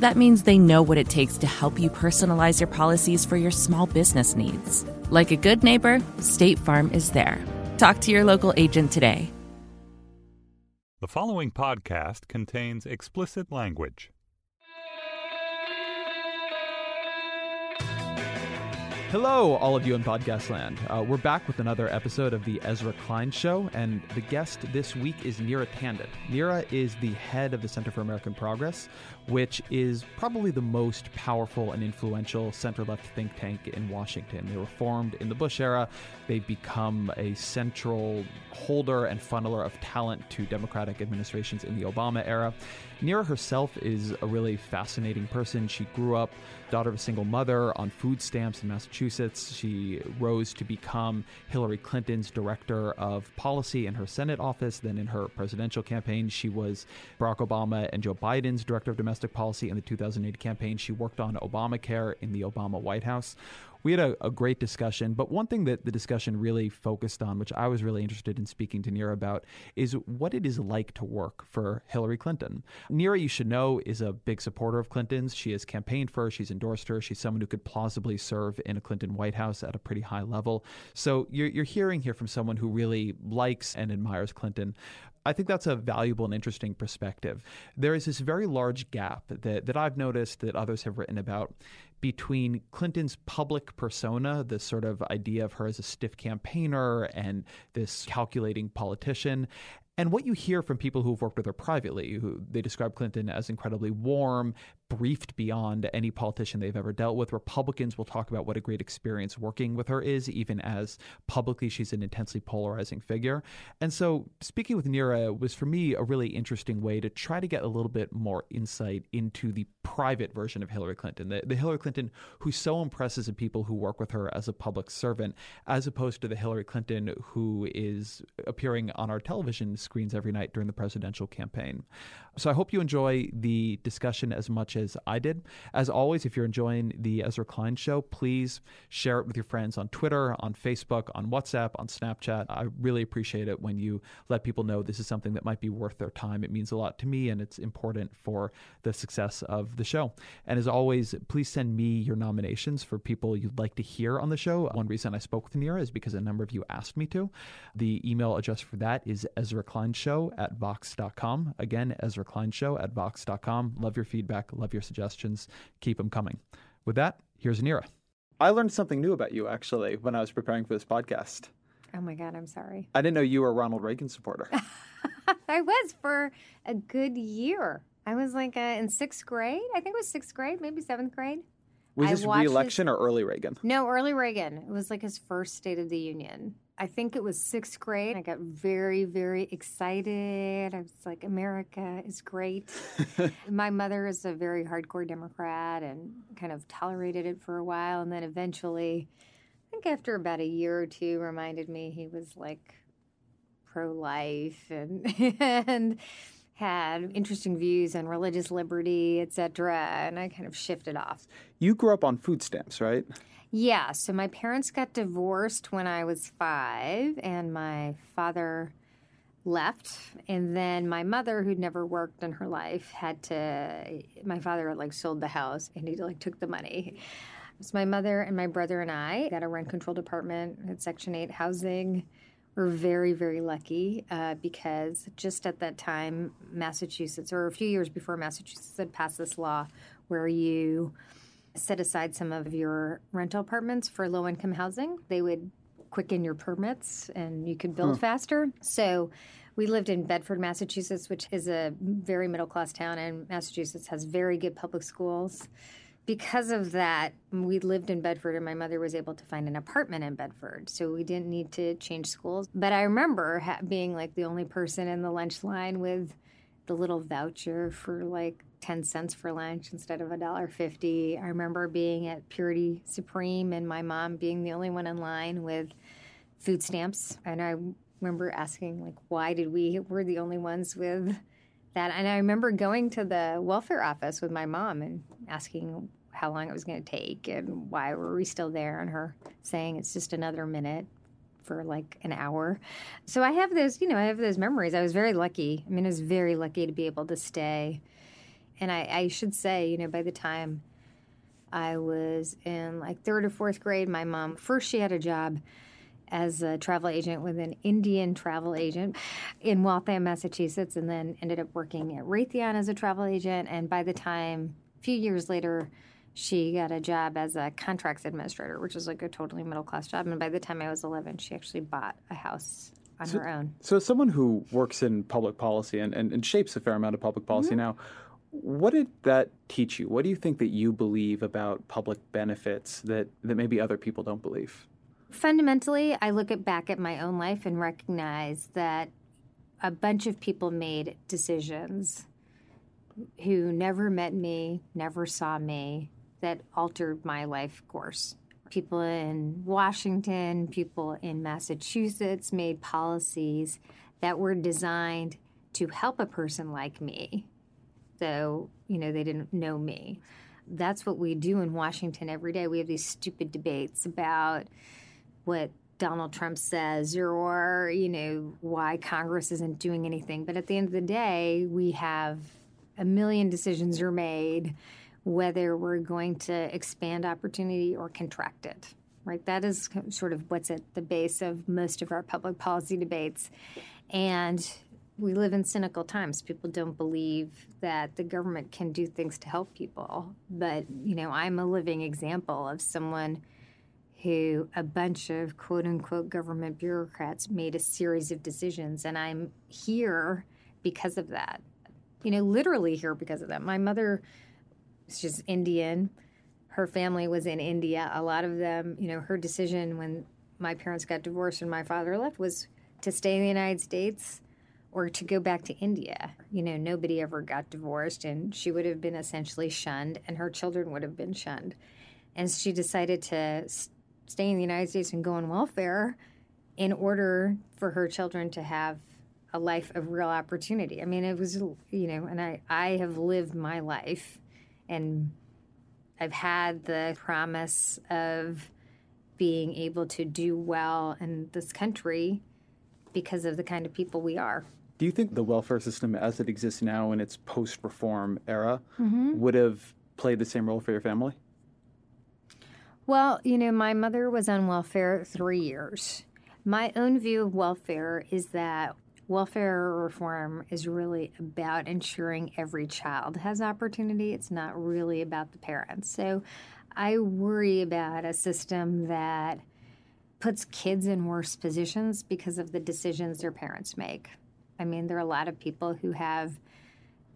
That means they know what it takes to help you personalize your policies for your small business needs. Like a good neighbor, State Farm is there. Talk to your local agent today. The following podcast contains explicit language. Hello, all of you in podcast land. Uh, we're back with another episode of the Ezra Klein Show, and the guest this week is Neera Tanden. Neera is the head of the Center for American Progress, which is probably the most powerful and influential center left think tank in Washington. They were formed in the Bush era. They've become a central holder and funneler of talent to Democratic administrations in the Obama era. Neera herself is a really fascinating person. She grew up daughter of a single mother on food stamps in Massachusetts. She rose to become Hillary Clinton's director of policy in her Senate office. Then in her presidential campaign, she was Barack Obama and Joe Biden's director of domestic policy in the 2008 campaign. She worked on Obamacare in the Obama White House we had a, a, great discussion. But one thing that the discussion really focused on, which I was really interested in speaking to Neera about, is what it is like to work for Hillary Clinton. Neera, you should know, is a big supporter of Clinton's. She has campaigned for her, she's endorsed her, she's someone who could plausibly serve in a Clinton White House at a pretty high level. So you're, you're hearing here from someone who really likes and admires Clinton. I think that's a valuable and interesting perspective. There is this very large gap that, that I've noticed that others have written about between Clinton's public persona, this sort of idea of her as a stiff campaigner and this calculating politician, and what you hear from people who've worked with her privately, who they describe Clinton as incredibly warm, briefed beyond any politician they've ever dealt with. Republicans will talk about what a great experience working with her is, even as publicly she's an intensely polarizing figure. And so, speaking with Neera was for me a really interesting way to try to get a little bit more insight into the private version of Hillary Clinton, the, the Hillary Clinton who so impresses the people who work with her as a public servant, as opposed to the Hillary Clinton who is appearing on our television screens every night during the presidential campaign. So I hope you enjoy the discussion as much I did. As always, if you're enjoying the Ezra Klein show, please share it with your friends on Twitter, on Facebook, on WhatsApp, on Snapchat. I really appreciate it when you let people know this is something that might be worth their time. It means a lot to me and it's important for the success of the show. And as always, please send me your nominations for people you'd like to hear on the show. One reason I spoke with Neera is because a number of you asked me to. The email address for that is Ezra Klein Show at Vox.com. Again, Ezra Klein Show at Vox.com. Love your feedback, love your suggestions. Keep them coming. With that, here's Neera. I learned something new about you actually when I was preparing for this podcast. Oh my God, I'm sorry. I didn't know you were a Ronald Reagan supporter. I was for a good year. I was like uh, in sixth grade. I think it was sixth grade, maybe seventh grade. Was I this re-election his- or early Reagan? No, early Reagan. It was like his first State of the Union. I think it was sixth grade. I got very, very excited. I was like, America is great. My mother is a very hardcore Democrat and kind of tolerated it for a while. And then eventually, I think after about a year or two, reminded me he was like pro life and, and had interesting views on religious liberty, et cetera. And I kind of shifted off. You grew up on food stamps, right? Yeah, so my parents got divorced when I was five, and my father left. And then my mother, who'd never worked in her life, had to. My father like sold the house, and he like took the money. So my mother and my brother and I got a rent controlled apartment at Section Eight housing. We're very, very lucky uh, because just at that time, Massachusetts, or a few years before Massachusetts had passed this law where you set aside some of your rental apartments for low income housing. They would quicken your permits and you could build faster. So we lived in Bedford, Massachusetts, which is a very middle class town, and Massachusetts has very good public schools. Because of that, we lived in Bedford, and my mother was able to find an apartment in Bedford. So we didn't need to change schools. But I remember ha- being like the only person in the lunch line with the little voucher for like 10 cents for lunch instead of a dollar 50 i remember being at purity supreme and my mom being the only one in line with food stamps and i remember asking like why did we we're the only ones with that and i remember going to the welfare office with my mom and asking how long it was going to take and why were we still there and her saying it's just another minute for like an hour. So I have those, you know, I have those memories. I was very lucky. I mean, I was very lucky to be able to stay. And I, I should say, you know, by the time I was in like third or fourth grade, my mom, first she had a job as a travel agent with an Indian travel agent in Waltham, Massachusetts, and then ended up working at Raytheon as a travel agent. And by the time, a few years later, she got a job as a contracts administrator, which is like a totally middle class job. And by the time I was 11, she actually bought a house on her own. So, as someone who works in public policy and, and, and shapes a fair amount of public policy mm-hmm. now, what did that teach you? What do you think that you believe about public benefits that, that maybe other people don't believe? Fundamentally, I look at back at my own life and recognize that a bunch of people made decisions who never met me, never saw me, that altered my life course. People in Washington, people in Massachusetts made policies that were designed to help a person like me, though, you know, they didn't know me. That's what we do in Washington every day. We have these stupid debates about what Donald Trump says or, you know, why Congress isn't doing anything. But at the end of the day, we have a million decisions are made whether we're going to expand opportunity or contract it. Right? That is sort of what's at the base of most of our public policy debates. And we live in cynical times. People don't believe that the government can do things to help people. But, you know, I'm a living example of someone who a bunch of quote unquote government bureaucrats made a series of decisions. And I'm here because of that. You know, literally here because of that. My mother, she's Indian. Her family was in India. A lot of them, you know, her decision when my parents got divorced and my father left was to stay in the United States or to go back to India. You know, nobody ever got divorced, and she would have been essentially shunned, and her children would have been shunned. And she decided to stay in the United States and go on welfare in order for her children to have a life of real opportunity. I mean, it was, you know, and I, I have lived my life and I've had the promise of being able to do well in this country because of the kind of people we are. Do you think the welfare system as it exists now in its post reform era mm-hmm. would have played the same role for your family? Well, you know, my mother was on welfare three years. My own view of welfare is that welfare reform is really about ensuring every child has opportunity. It's not really about the parents. So I worry about a system that puts kids in worse positions because of the decisions their parents make. I mean, there are a lot of people who have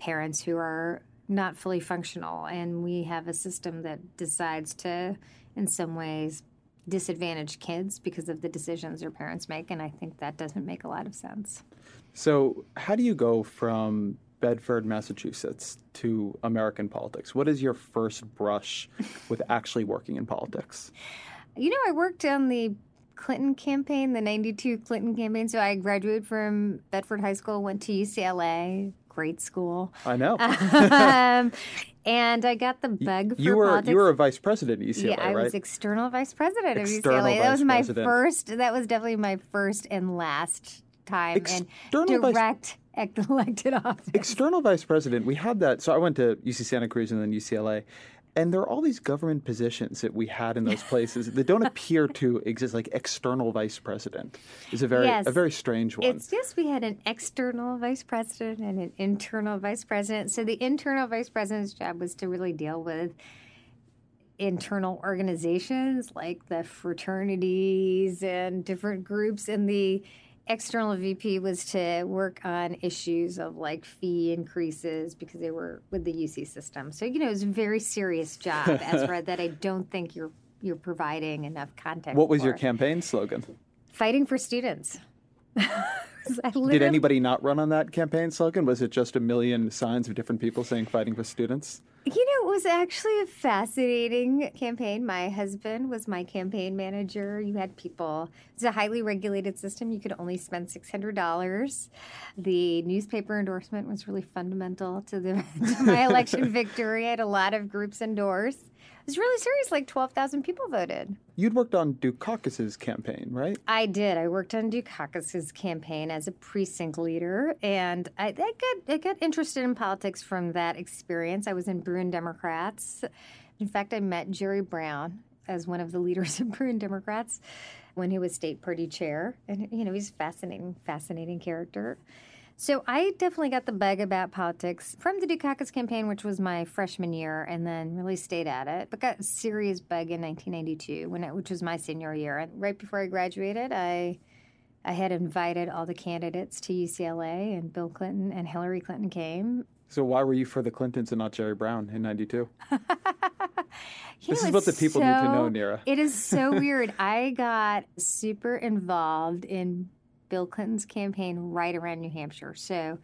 parents who are not fully functional, and we have a system that decides to, in some ways, disadvantage kids because of the decisions their parents make, and I think that doesn't make a lot of sense. So, how do you go from Bedford, Massachusetts to American politics? What is your first brush with actually working in politics? You know, I worked on the Clinton campaign, the 92 Clinton campaign. So I graduated from Bedford High School, went to UCLA, great school. I know. um, and I got the bug for you were politics. you were a vice president at UCLA, yeah, I right? was external vice president External of UCLA. That was my president. first. That was definitely my first and last time External in vice- direct elected office. External vice president, we had that. So I went to UC Santa Cruz and then UCLA. And there are all these government positions that we had in those places that don't appear to exist. Like external vice president is a very Yes. a very strange one. It's just we had an external vice president and an internal vice president. So the internal vice president's job was to really deal with internal organizations like the fraternities and different groups and the external VP was to work on issues of like fee increases because they were with the UC system. So you know, it was a very serious job, Ezra, that I don't think you're you're providing enough context. What was your campaign slogan? Fighting for students. Did anybody not run on that campaign slogan? Was it just a million signs of different people saying fighting for students? You know, it was actually a fascinating campaign. My husband was my campaign manager. You had people, it's a highly regulated system. You could only spend $600. The newspaper endorsement was really fundamental to, the, to my election victory. I had a lot of groups endorse. Was really serious, like 12,000 people voted. You'd worked on Dukakis's campaign, right? I did. I worked on Dukakis's campaign as a precinct leader, and I, I got I got interested in politics from that experience. I was in Bruin Democrats. In fact, I met Jerry Brown as one of the leaders of Bruin Democrats when he was state party chair, and you know he's a fascinating, fascinating character. So I definitely got the bug about politics from the Dukakis campaign, which was my freshman year, and then really stayed at it. But got a serious bug in 1992, when it, which was my senior year. And right before I graduated, I I had invited all the candidates to UCLA, and Bill Clinton and Hillary Clinton came. So why were you for the Clintons and not Jerry Brown in 92? You This know, is what the people need to know, so- Neera. It is so weird. I got super involved in Bill Clinton's campaign right around New Hampshire. So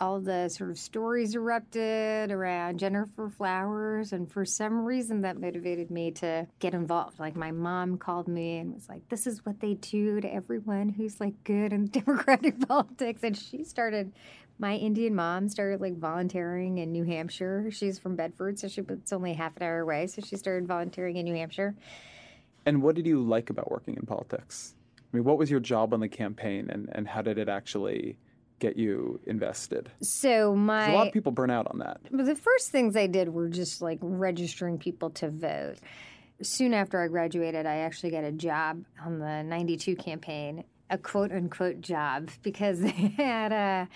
all the sort of stories erupted around Gennifer Flowers, and for some reason that motivated me to get involved. Like my mom called me and was like, "This is what they do to everyone who's like good in Democratic politics," and she started. My Indian mom started like volunteering in New Hampshire. She's from Bedford, so she it's only half an hour away. So she started volunteering in New Hampshire. And what did you like about working in politics? I mean, what was your job on the campaign and, and how did it actually get you invested? So my a lot of people burn out on that. The first things I did were just like registering people to vote. Soon after I graduated, I actually got a job on the 92 campaign, a quote unquote job, because they had a.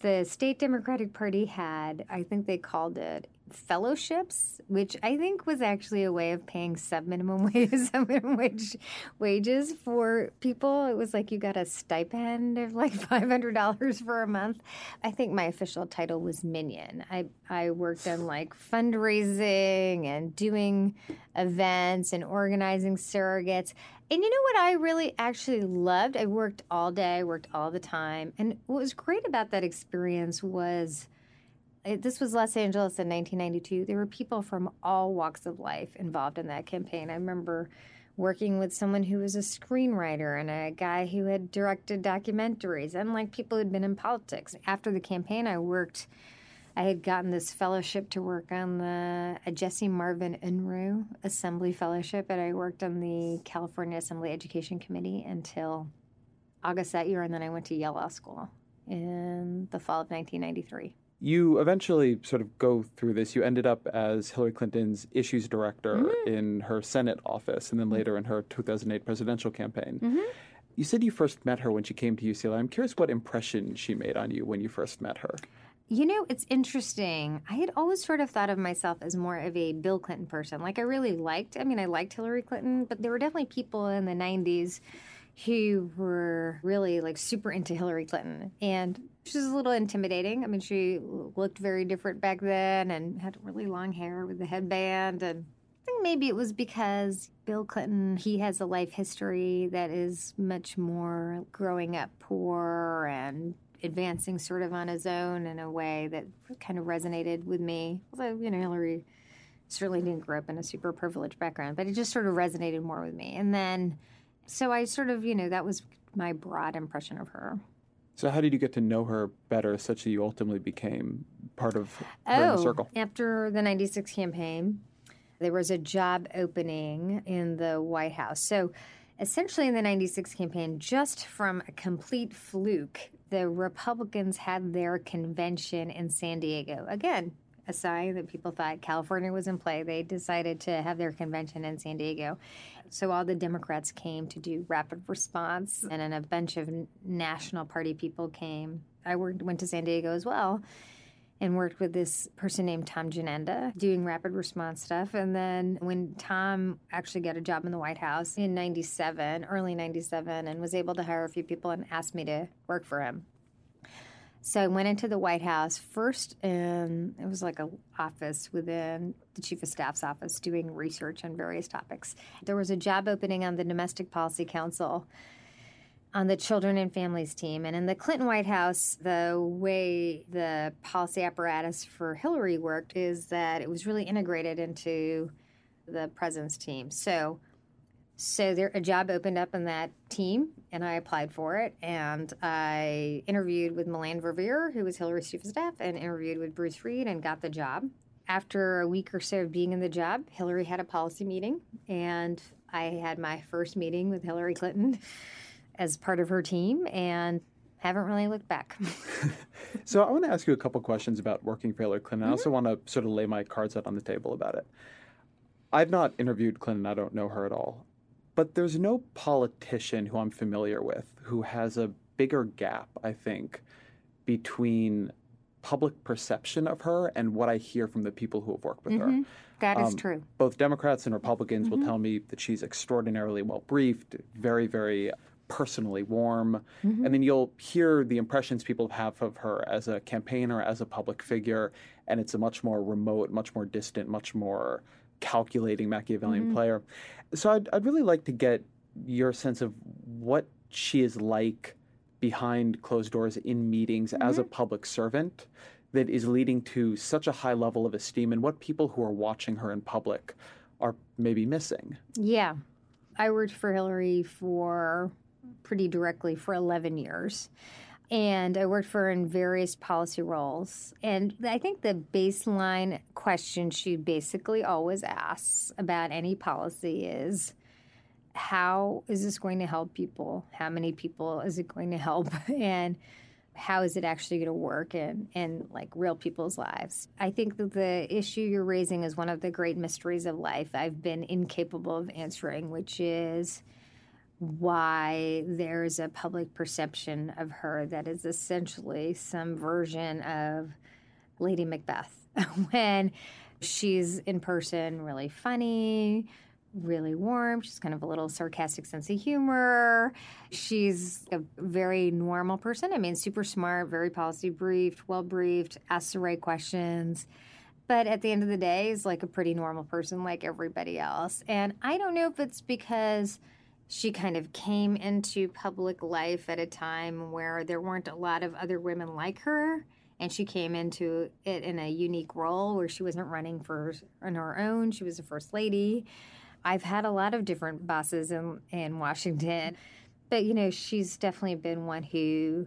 The state Democratic Party had, I think they called it fellowships, which I think was actually a way of paying sub minimum wage, wage wages for people. It was like you got a stipend of like five hundred dollars for a month. I think my official title was minion. I I worked on like fundraising and doing events and organizing surrogates. And you know what I really actually loved? I worked all day, worked all the time. And what was great about that experience was this was Los Angeles in 1992. There were people from all walks of life involved in that campaign. I remember working with someone who was a screenwriter and a guy who had directed documentaries, and like people who'd been in politics. After the campaign, I worked. I had gotten this fellowship to work on the Jesse Marvin Unruh Assembly Fellowship, and I worked on the California Assembly Education Committee until August that year, and then I went to Yale Law School in the fall of 1993. You eventually sort of go through this. You ended up as Hillary Clinton's issues director Mm-hmm. in her Senate office and then later in her 2008 presidential campaign. Mm-hmm. You said you first met her when she came to UCLA. I'm curious what impression she made on you when you first met her. You know, it's interesting. I had always sort of thought of myself as more of a Bill Clinton person. Like, I really liked, I mean, I liked Hillary Clinton, but there were definitely people in the 90s who were really like super into Hillary Clinton. And she was a little intimidating. I mean, she looked very different back then and had really long hair with the headband. And I think maybe it was because Bill Clinton, he has a life history that is much more growing up poor and advancing sort of on his own in a way that kind of resonated with me. Although, you know, Hillary certainly didn't grow up in a super privileged background, but it just sort of resonated more with me. And then, so I sort of, you know, that was my broad impression of her. So, how did you get to know her better such that you ultimately became part of her in the Oh, circle? after the 96 campaign, there was a job opening in the White House. So essentially, in the 96 campaign, just from a complete fluke, the Republicans had their convention in San Diego. Again, a sign that people thought California was in play. They decided to have their convention in San Diego. So all the Democrats came to do rapid response, and then a bunch of National Party people came. I worked, went to San Diego as well. and worked with this person named Tom Janenda doing rapid response stuff. And then when Tom actually got a job in the White House in 97, early 97, and was able to hire a few people and asked me to work for him. So I went into the White House first, and it was like an office within the Chief of Staff's office doing research on various topics. There was a job opening on the Domestic Policy Council on the Children and Families team. And in the Clinton White House, the way the policy apparatus for Hillary worked is that it was really integrated into the president's team. So so there, a job opened up in that team, and I applied for it. And I interviewed with Melanne Verveer, who was Hillary's chief of staff, and interviewed with Bruce Reed and got the job. After a week or so of being in the job, Hillary had a policy meeting, and I had my first meeting with Hillary Clinton as part of her team, and haven't really looked back. so I want to ask you a couple questions about working for Hillary Clinton. Mm-hmm. I also want to sort of lay my cards out on the table about it. I've not interviewed Clinton. I don't know her at all. But there's no politician who I'm familiar with who has a bigger gap, I think, between public perception of her and what I hear from the people who have worked with mm-hmm. her. That is um, true. Both Democrats and Republicans mm-hmm. will tell me that she's extraordinarily well briefed, very, very personally warm. Mm-hmm. And then you'll hear the impressions people have of her as a campaigner, as a public figure, and it's a much more remote, much more distant, much more calculating Machiavellian mm-hmm. player. So I'd, I'd really like to get your sense of what she is like behind closed doors in meetings mm-hmm. as a public servant that is leading to such a high level of esteem and what people who are watching her in public are maybe missing. Yeah. I worked for Hillary for pretty directly for 11 years. And I worked for her in various policy roles. And I think the baseline question she basically always asks about any policy is how is this going to help people? How many people is it going to help? And how is it actually going to work in, in like real people's lives? I think that the issue you're raising is one of the great mysteries of life I've been incapable of answering, which is why there's a public perception of her that is essentially some version of Lady Macbeth when she's in person really funny, really warm. She's kind of a little sarcastic sense of humor. She's a very normal person. I mean, super smart, very policy briefed, well briefed, asks the right questions. But at the end of the day, is like a pretty normal person like everybody else. And I don't know if it's because she kind of came into public life at a time where there weren't a lot of other women like her and she came into it in a unique role where she wasn't running for on her own. She was a first lady. I've had a lot of different bosses in, in washington but you know she's definitely been one who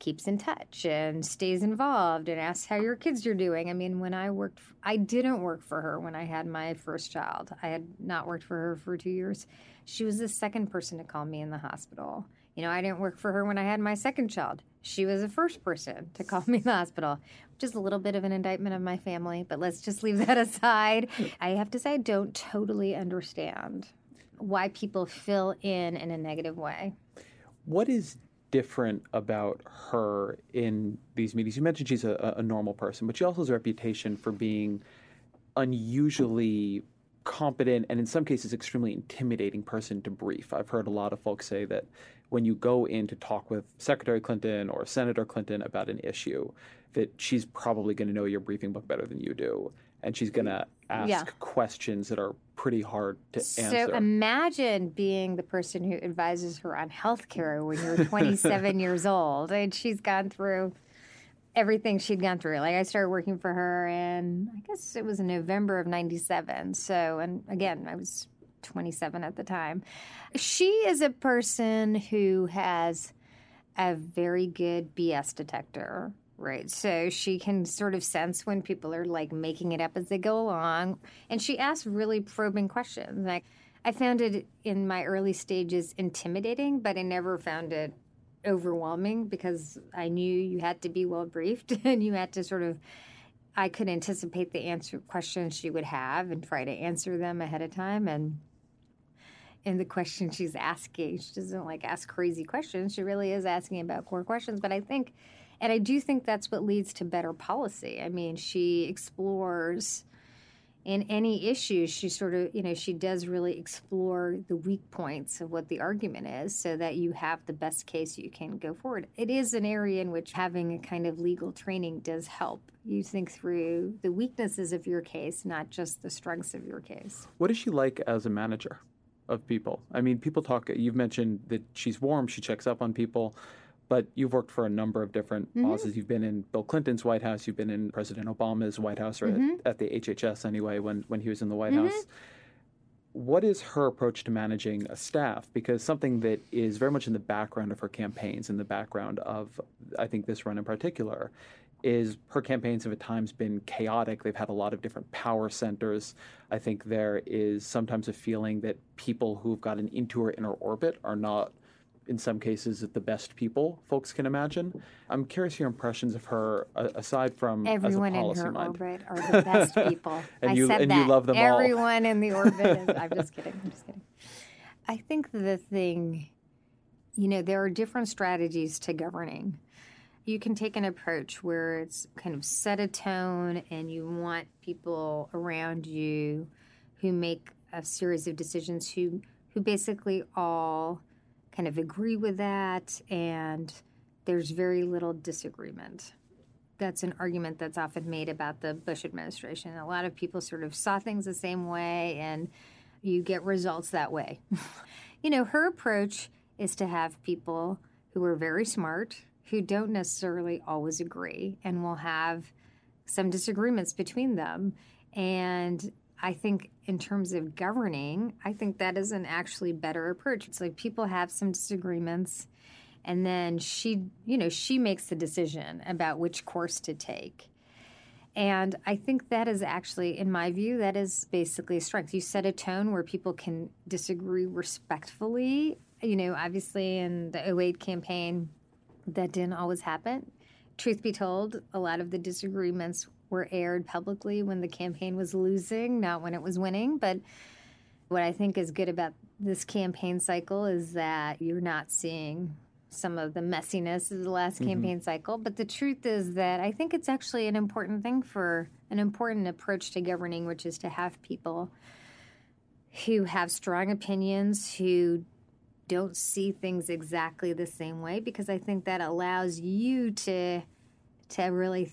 keeps in touch and stays involved and asks how your kids are doing. I mean, when I worked, I didn't work for her when I had my first child. I had not worked for her for two years. She was the second person to call me in the hospital. You know, I didn't work for her when I had my second child. She was the first person to call me in the hospital, which is a little bit of an indictment of my family, but let's just leave that aside. I have to say, I don't totally understand why people fill in in a negative way. What is different about her in these meetings? You mentioned she's a, a normal person, but she also has a reputation for being unusually competent and in some cases extremely intimidating person to brief. I've heard a lot of folks say that when you go in to talk with Secretary Clinton or Senator Clinton about an issue, that she's probably going to know your briefing book better than you do and she's going to ask yeah. questions that are pretty hard to so answer. So imagine being the person who advises her on healthcare when you're 27 years old and she's gone through everything she'd gone through. Like I started working for her in I guess it was in November of 97. So and again, I was 27 at the time. She is a person who has a very good BS detector. Right. So she can sort of sense when people are like making it up as they go along. And she asks really probing questions. Like, I found it in my early stages intimidating, but I never found it overwhelming because I knew you had to be well briefed and you had to sort of I could anticipate the answer questions she would have and try to answer them ahead of time and in the question she's asking she doesn't like ask crazy questions she really is asking about core questions but I think And I do think that's what leads to better policy. I mean, she explores in any issue, she sort of, you know, she does really explore the weak points of what the argument is so that you have the best case you can go forward. It is an area in which having a kind of legal training does help. You think through the weaknesses of your case, not just the strengths of your case. What is she like as a manager of people? I mean, people talk, you've mentioned that she's warm, she checks up on people but you've worked for a number of different mm-hmm. bosses. You've been in Bill Clinton's White House, you've been in President Obama's White House, or mm-hmm. at, at, the HHS anyway, when, when he was in the White mm-hmm. House. What is her approach to managing a staff? Because something that is very much in the background of her campaigns, in the background of, I think, this run in particular, is her campaigns have at times been chaotic. They've had a lot of different power centers. I think there is sometimes a feeling that people who've gotten into her inner orbit are not in some cases the best people folks can imagine. I'm curious your impressions of her aside from everyone in her mind. orbit are the best people. and I you, said and that. you love them everyone all. in the orbit is. I'm just kidding. I'm just kidding. I think the thing, you know, there are different strategies to governing. You can take an approach where it's kind of set a tone and you want people around you who make a series of decisions who who basically all kind of agree with that, and there's very little disagreement. That's an argument that's often made about the Bush administration. A lot of people sort of saw things the same way, and you get results that way. you know, her approach is to have people who are very smart, who don't necessarily always agree, and will have some disagreements between them. And I think in terms of governing, I think that is an actually better approach. It's like people have some disagreements and then she, you know, she makes the decision about which course to take. And I think that is actually, in my view, that is basically a strength. You set a tone where people can disagree respectfully. You know, obviously in the 08 campaign, that didn't always happen. Truth be told, a lot of the disagreements were aired publicly when the campaign was losing, not when it was winning. But what I think is good about this campaign cycle is that you're not seeing some of the messiness of the last mm-hmm. campaign cycle. But the truth is that I think it's actually an important thing for an important approach to governing, which is to have people who have strong opinions, who don't see things exactly the same way, because I think that allows you to to really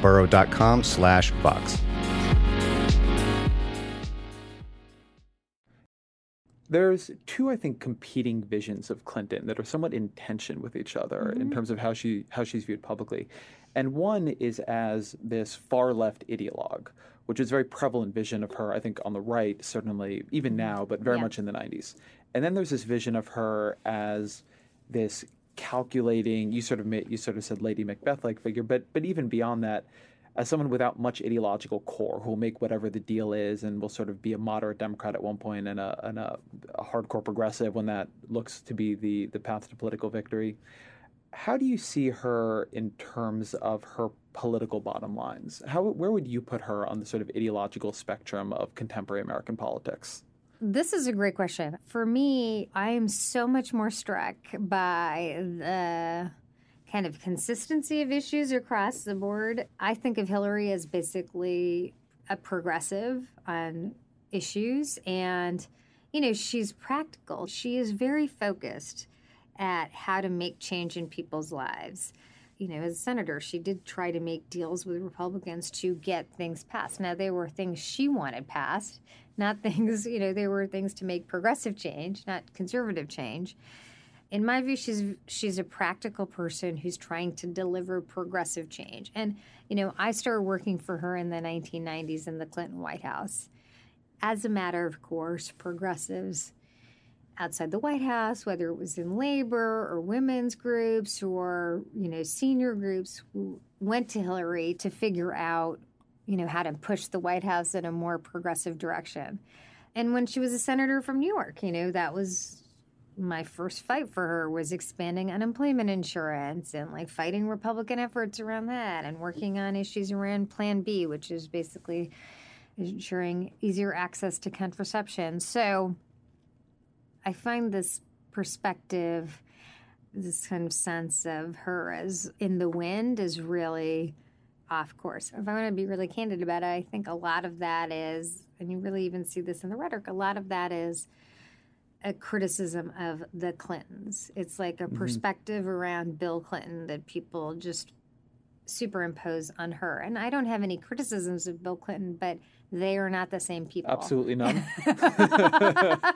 burrow.com slash vox. There's two, I think, competing visions of Clinton that are somewhat in tension with each other mm-hmm. in terms of how she how she's viewed publicly. And one is as this far left ideologue, which is a very prevalent vision of her, I think, on the right, certainly, even mm-hmm. now, but very yeah. much in the 90s. And then there's this vision of her as this calculating, you sort of made, you sort of said Lady Macbeth like figure, but but even beyond that, as someone without much ideological core who will make whatever the deal is and will sort of be a moderate Democrat at one point and a, and a, a hardcore progressive when that looks to be the, the path to political victory. How do you see her in terms of her political bottom lines? How, where would you put her on the sort of ideological spectrum of contemporary American politics? This is a great question. For me, I am so much more struck by the kind of consistency of issues across the board. I think of Hillary as basically a progressive on issues and you know, she's practical. She is very focused at how to make change in people's lives. You know, as a senator, she did try to make deals with Republicans to get things passed. Now, they were things she wanted passed, not things, you know, they were things to make progressive change, not conservative change. In my view, she's she's a practical person who's trying to deliver progressive change. And you know, I started working for her in the 1990s in the Clinton White House. As a matter of course, progressives outside the White House, whether it was in labor or women's groups or you know senior groups, went to Hillary to figure out you know how to push the White House in a more progressive direction. And when she was a senator from New York, you know that was my first fight for her was expanding unemployment insurance and like fighting Republican efforts around that and working on issues around Plan B, which is basically ensuring easier access to contraception. So I find this perspective, this kind of sense of her as in the wind is really off course. If I want to be really candid about it, I think a lot of that is, and you really even see this in the rhetoric, a lot of that is a criticism of the Clintons. It's like a mm-hmm. perspective around Bill Clinton that people just superimpose on her. And I don't have any criticisms of Bill Clinton, but they are not the same people. Absolutely none. I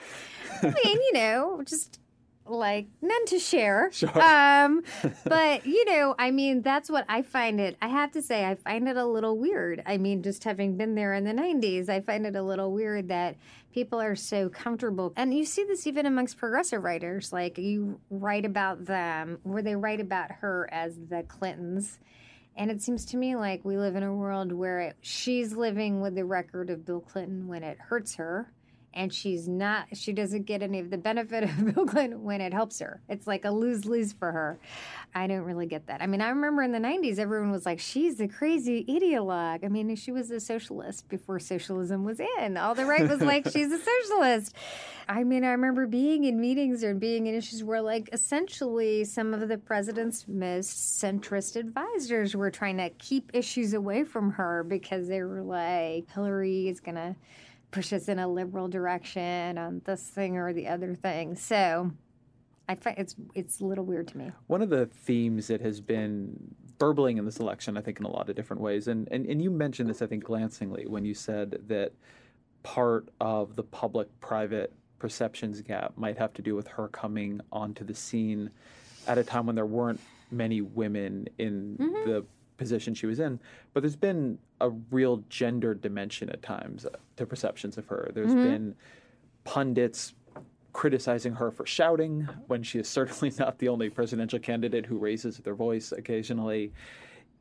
mean, you know, just like none to share. Sure. Um, but you know, I mean, that's what I find it. I have to say, I find it a little weird. I mean, just having been there in the '90s, I find it a little weird that people are so comfortable. And you see this even amongst progressive writers. Like you write about them, where they write about her as the Clintons. And it seems to me like we live in a world where it, she's living with the record of Bill Clinton when it hurts her, and she's not. She doesn't get any of the benefit of Bill Clinton when it helps her. It's like a lose lose for her. I don't really get that. I mean, I remember in the '90s, everyone was like, "She's a crazy ideologue." I mean, she was a socialist before socialism was in. All the right was like, "She's a socialist." I mean, I remember being in meetings or being in issues where, like, essentially some of the president's most centrist advisors were trying to keep issues away from her because they were like, Hillary is to push us in a liberal direction on this thing or the other thing. So I find it's it's a little weird to me. One of the themes that has been burbling in this election, I think, in a lot of different ways, and, and, and you mentioned this, I think, glancingly when you said that part of the public private perceptions gap might have to do with her coming onto the scene at a time when there weren't many women in mm-hmm. the position she was in. But there's been a real gender dimension at times uh, to perceptions of her. There's mm-hmm. been pundits criticizing her for shouting when she is certainly not the only presidential candidate who raises their voice occasionally.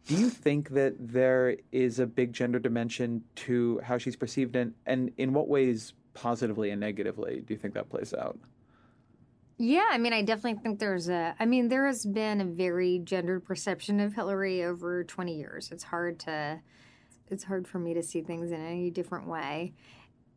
Do you think that there is a big gender dimension to how she's perceived, and, and in what ways, positively and negatively, do you think that plays out? Yeah, I mean, I definitely think there's a. I mean, there has been a very gendered perception of Hillary over 20 years. It's hard to. It's hard for me to see things in any different way.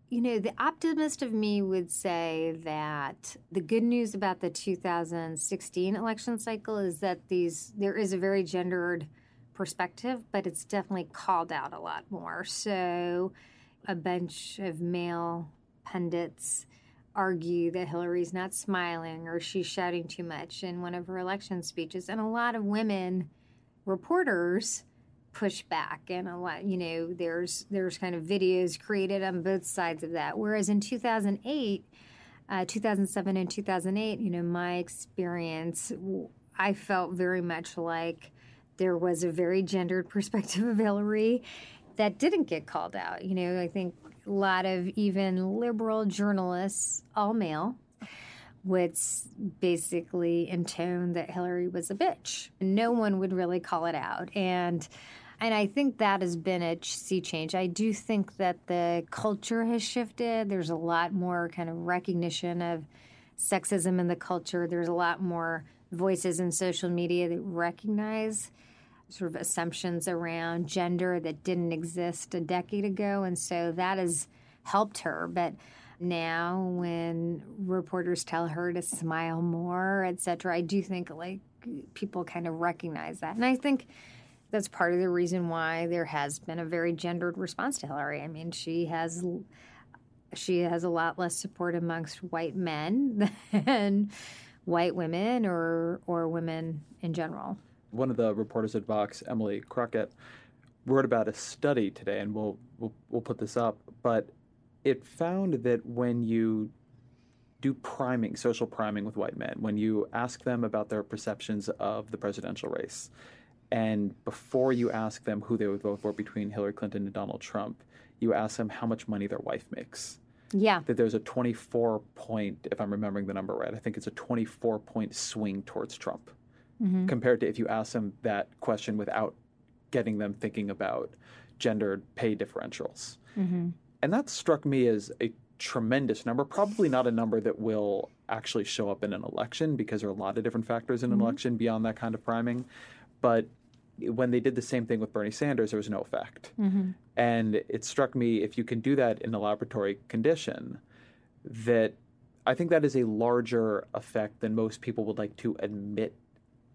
You know, the optimist of me would say that the good news about the 2016 election cycle is that these there is a very gendered perspective, but it's definitely called out a lot more. So, a bunch of male pundits argue that Hillary's not smiling or she's shouting too much in one of her election speeches. And a lot of women reporters push back and a lot you know there's there's kind of videos created on both sides of that whereas in 2008 uh, 2007 and 2008, you know, my experience, i felt very much like there was a very gendered perspective of Hillary that didn't get called out. You know, I think lot of even liberal journalists, all male, would basically intone that Hillary was a bitch. No one would really call it out. And and I think that has been a sea change. I do think that the culture has shifted. There's a lot more kind of recognition of sexism in the culture. There's a lot more voices in social media that recognize sort of assumptions around gender that didn't exist a decade ago. And so that has helped her. But now when reporters tell her to smile more, et cetera, I do think like people kind of recognize that. And I think that's part of the reason why there has been a very gendered response to Hillary. I mean, she has she has a lot less support amongst white men than white women or or women in general. One of the reporters at Vox, Emily Crockett, wrote about a study today, and we'll we'll, we'll put this up. But it found that when you do priming, social priming with white men, when you ask them about their perceptions of the presidential race, and before you ask them who they would vote for between Hillary Clinton and Donald Trump, you ask them how much money their wife makes. Yeah. That there's a 24 point, if I'm remembering the number right, I think it's a 24 point swing towards Trump Mm-hmm. compared to if you ask them that question without getting them thinking about gendered pay differentials. Mm-hmm. And that struck me as a tremendous number, probably not a number that will actually show up in an election because there are a lot of different factors in an mm-hmm. election beyond that kind of priming. But when they did the same thing with Bernie Sanders, there was no effect. And it struck me if you can do that in a laboratory condition, that I think that is a larger effect than most people would like to admit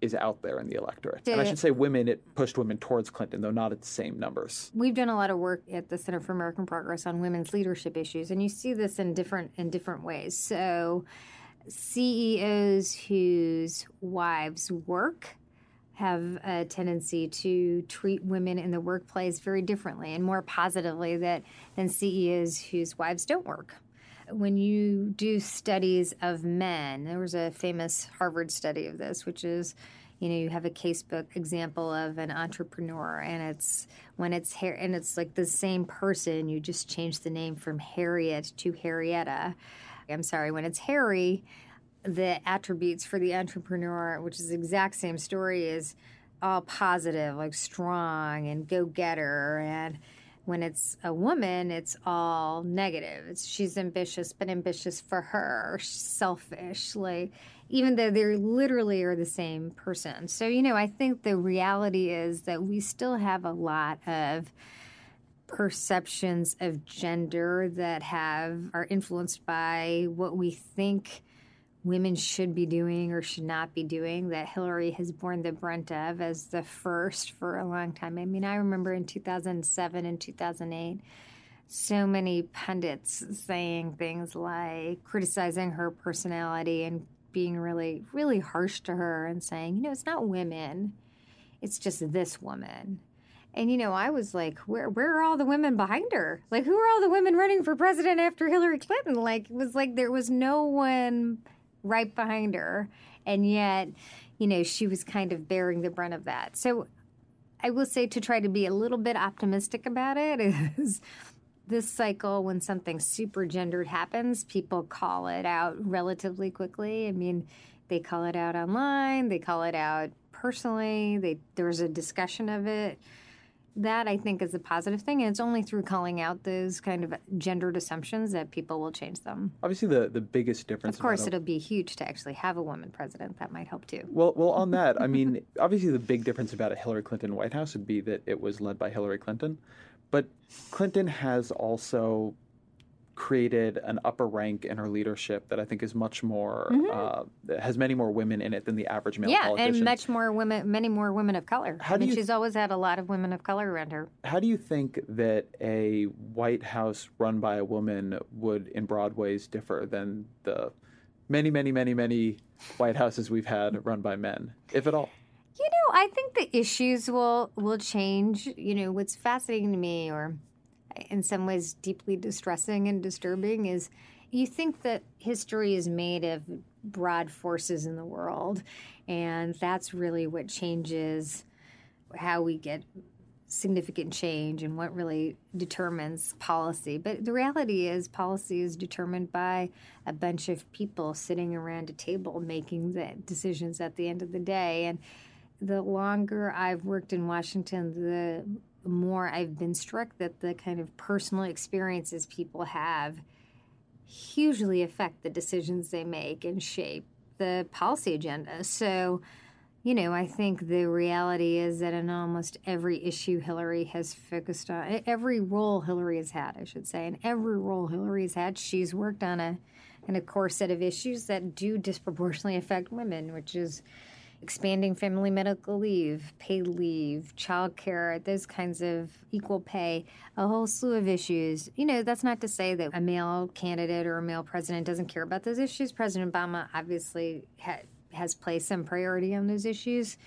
is out there in the electorate. And I should say women, it pushed women towards Clinton, though not at the same numbers. We've done a lot of work at the Center for American Progress on women's leadership issues, and you see this in different in different ways. So, CEOs whose wives work have a tendency to treat women in the workplace very differently and more positively that than CEOs whose wives don't work. When you do studies of men, there was a famous Harvard study of this, which is you know you have a casebook example of an entrepreneur and it's when it's Har- and it's like the same person you just change the name from harriet to harrietta. I'm sorry when it's harry the attributes for the entrepreneur which is the exact same story is all positive like strong and go-getter and when it's a woman it's all negative. It's she's ambitious but ambitious for her. Selfish. Like even though they literally are the same person. So you know i think the reality is that we still have a lot of perceptions of gender that have are influenced by what we think women should be doing or should not be doing that Hillary has borne the brunt of as the first for a long time. I mean, I remember in 2007 and 2008 so many pundits saying things like criticizing her personality and being really really harsh to her and saying, you know, it's not women. It's just this woman. And you know, I was like, where where are all the women behind her? Like who are all the women running for president after Hillary Clinton? Like it was like there was no one right behind her. And yet, you know, she was kind of bearing the brunt of that. So I will say to try to be a little bit optimistic about it is this cycle when something super gendered happens, people call it out relatively quickly. I mean, they call it out online, they call it out personally, they there's a discussion of it. That I think is a positive thing, and it's only through calling out those kind of gendered assumptions that people will change them. Obviously, the, the biggest difference. Of course, it'll be huge to actually have a woman president. That might help too. Well, well, on that, I mean, obviously, the big difference about a Hillary Clinton White House would be that it was led by Hillary Clinton, but Clinton has also created an upper rank in her leadership that I think is much more uh, has many more women in it than the average male Mm-hmm. yeah, politician. and much more women, many more women of color. How I mean, you- she's always had a lot of women of color around her. How do you think that a White House run by a woman would, in broad ways, differ than the many, many, many, many White Houses we've had run by men, if at all? You know, I think the issues will will change. You know, what's fascinating to me, or in some ways deeply distressing and disturbing, is you think that history is made of broad forces in the world, and that's really what changes how we get significant change and what really determines policy. But the reality is, policy is determined by a bunch of people sitting around a table making the decisions at the end of the day. And the longer I've worked in Washington, the more I've been struck that the kind of personal experiences people have hugely affect the decisions they make and shape the policy agenda. So, you know, I think the reality is that in almost every issue Hillary has focused on, every role Hillary has had, I should say, and every role Hillary has had, she's worked on a, on a core set of issues that do disproportionately affect women, which is expanding family medical leave, paid leave, child care, those kinds of equal pay, a whole slew of issues. You know, that's not to say that a male candidate or a male president doesn't care about those issues. President Obama obviously ha- has placed some priority on those issues.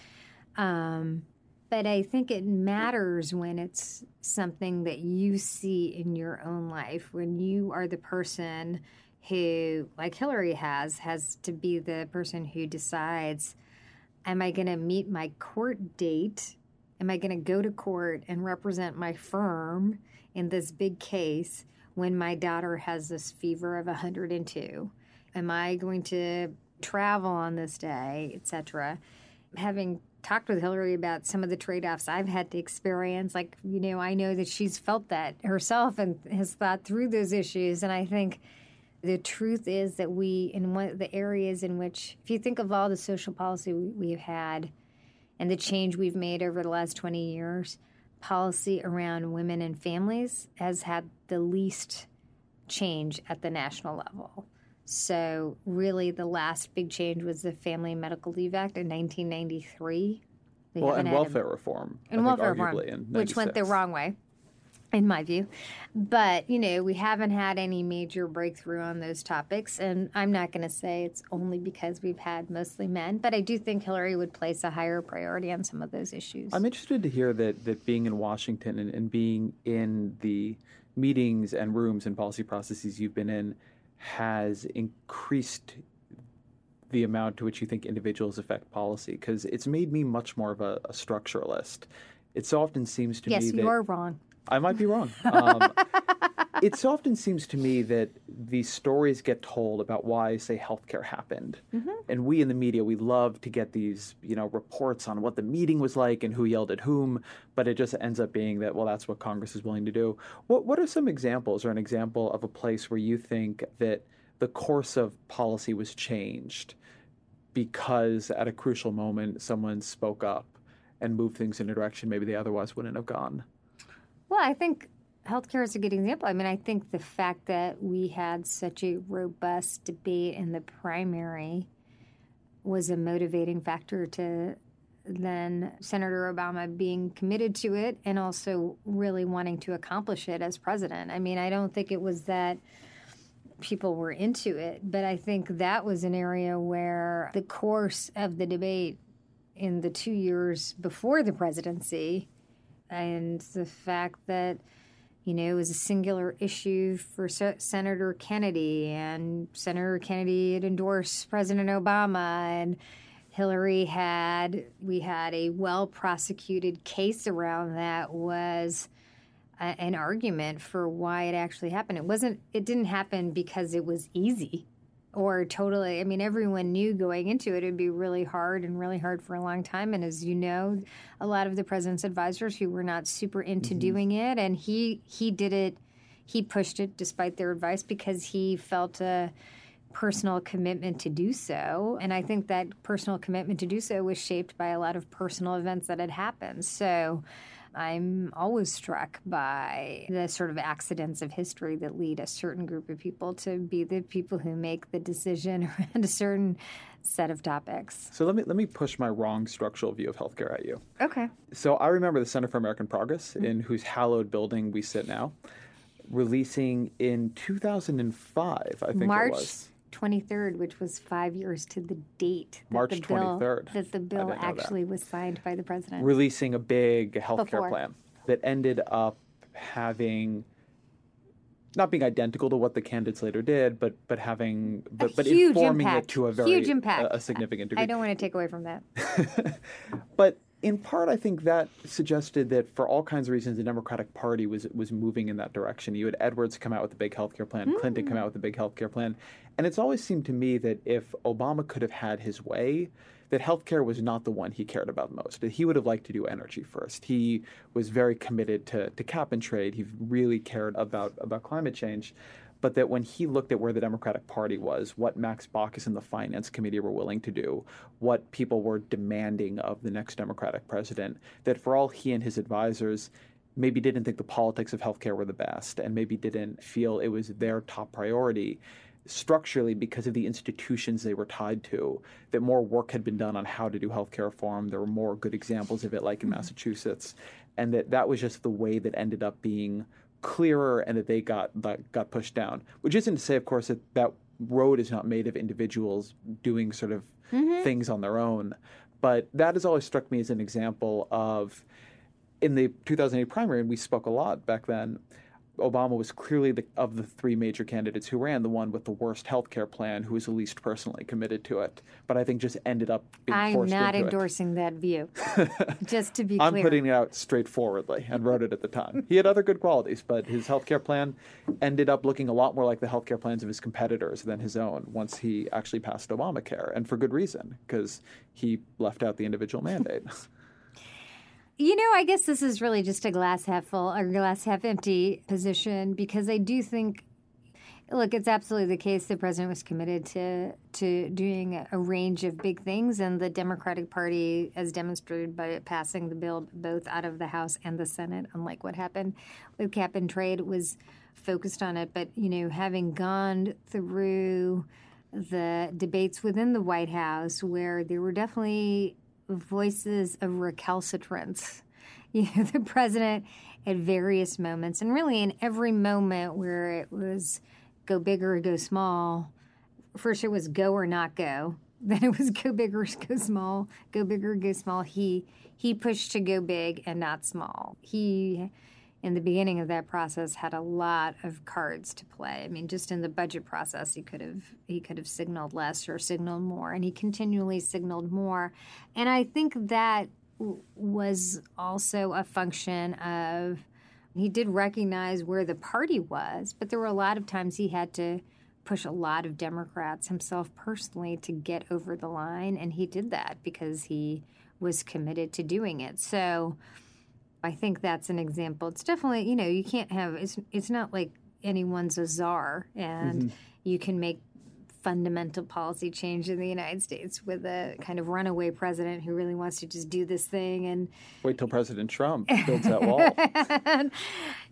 Um, but I think it matters when it's something that you see in your own life, when you are the person who, like Hillary has, has to be the person who decides am I going to meet my court date? Am I going to go to court and represent my firm in this big case when my daughter has this fever of 102? Am I going to travel on this day, etc.? Having talked with Hillary about some of the trade offs I've had to experience, like, you know, I know that she's felt that herself and has thought through those issues. And I think the truth is that we, in one of the areas in which, if you think of all the social policy we, have had and the change we've made over the last 20 years, policy around women and families has had the least change at the national level. So, really, the last big change was the Family Medical Leave Act in 1993. We well, and welfare a, reform. And welfare reform, which went the wrong way in my view. But, you know, we haven't had any major breakthrough on those topics. And I'm not going to say it's only because we've had mostly men, but I do think Hillary would place a higher priority on some of those issues. I'm interested to hear that, that being in Washington and, and being in the meetings and rooms and policy processes you've been in has increased the amount to which you think individuals affect policy because it's made me much more of a, a structuralist. It so often seems to yes, me that you're wrong. I might be wrong. Um, it often seems to me that these stories get told about why, say, healthcare happened, mm-hmm. and we in the media we love to get these, you know, reports on what the meeting was like and who yelled at whom. But it just ends up being that, well, that's what Congress is willing to do. What What are some examples, or an example of a place where you think that the course of policy was changed because at a crucial moment someone spoke up and moved things in a direction maybe they otherwise wouldn't have gone? Well, I think healthcare is a good example. I mean, I think the fact that we had such a robust debate in the primary was a motivating factor to then Senator Obama being committed to it and also really wanting to accomplish it as president. I mean, I don't think it was that people were into it, but I think that was an area where the course of the debate in the two years before the presidency and the fact that you know, it was a singular issue for Se- Senator Kennedy, and Senator Kennedy had endorsed President Obama, and Hillary had, we had a well prosecuted case around that was a, an argument for why it actually happened. It wasn't, it didn't happen because it was easy or totally i mean everyone knew going into it it'd be really hard and really hard for a long time. And as you know a lot of the president's advisors who were not super into mm-hmm. doing it and he he did it he pushed it despite their advice because he felt a personal commitment to do so. And i think that personal commitment to do so was shaped by a lot of personal events that had happened. So I'm always struck by the sort of accidents of history that lead a certain group of people to be the people who make the decision around a certain set of topics. So let me let me push my wrong structural view of healthcare at you. Okay. So I remember the Center for American Progress, mm-hmm. in whose hallowed building we sit now, releasing in 2005, I think March it was. 23rd, which was five years to the date that March the bill, 23rd. that the bill actually was signed by the president. Releasing a big health care plan that ended up having not being identical to what the candidates later did, but but having but, but huge informing impact. it to a very huge impact. a, a significant degree. I don't want to take away from that. But in part, I think that suggested that for all kinds of reasons, the Democratic Party was was moving in that direction. You had Edwards come out with a big healthcare plan, Clinton come hmm. out with a big healthcare plan, and it's always seemed to me that if Obama could have had his way, that healthcare was not the one he cared about most. That he would have liked to do energy first. He was very committed to to cap and trade. He really cared about about climate change but that when he looked at where the Democratic Party was, what Max Baucus and the Finance Committee were willing to do, what people were demanding of the next Democratic president, that for all he and his advisors maybe didn't think the politics of healthcare were the best and maybe didn't feel it was their top priority structurally because of the institutions they were tied to that more work had been done on how to do healthcare reform there were more good examples of it like in mm-hmm. massachusetts and that that was just the way that ended up being clearer and that they got that got pushed down. Which isn't to say, of course, that that road is not made of individuals doing sort of mm-hmm. things on their own. But that has always struck me as an example of in the 2008 primary, and we spoke a lot back then. Obama was clearly the, of the three major candidates who ran the one with the worst health care plan, who was the least personally committed to it. But I think just ended up being I'm forced not into it. endorsing that view. Just to be I'm clear. putting it out straightforwardly and wrote it at the time. He had other good qualities, but his healthcare plan ended up looking a lot more like the healthcare plans of his competitors than his own once he actually passed Obamacare, and for good reason, because he left out the individual mandate. You know, I guess this is really just a glass half full or glass half empty position because I do think, look, it's absolutely the case the president was committed to to doing a, range of big things, and the Democratic Party, as demonstrated by passing the bill both out of the House and the Senate, unlike what happened with cap and trade, was focused on it. But you know, having gone through the debates within the White House, where there were definitely voices of recalcitrance. You know, the president at various moments, and really in every moment where it was go big or go small. First, it was go or not go. Then it was go big or go small. Go big or go small. He he pushed to go big and not small. He in the beginning of that process had a lot of cards to play. I mean, just in the budget process, he could have he could have signaled less or signaled more, and he continually signaled more. And I think that was also a function of he did recognize where the party was, but there were a lot of times he had to push a lot of Democrats himself personally to get over the line, and he did that because he was committed to doing it. So. I think that's an example. It's definitely, you know, you can't have it's it's not like anyone's a czar and mm-hmm. you can make fundamental policy change in the United States with a kind of runaway president who really wants to just do this thing and Wait till President Trump builds that wall.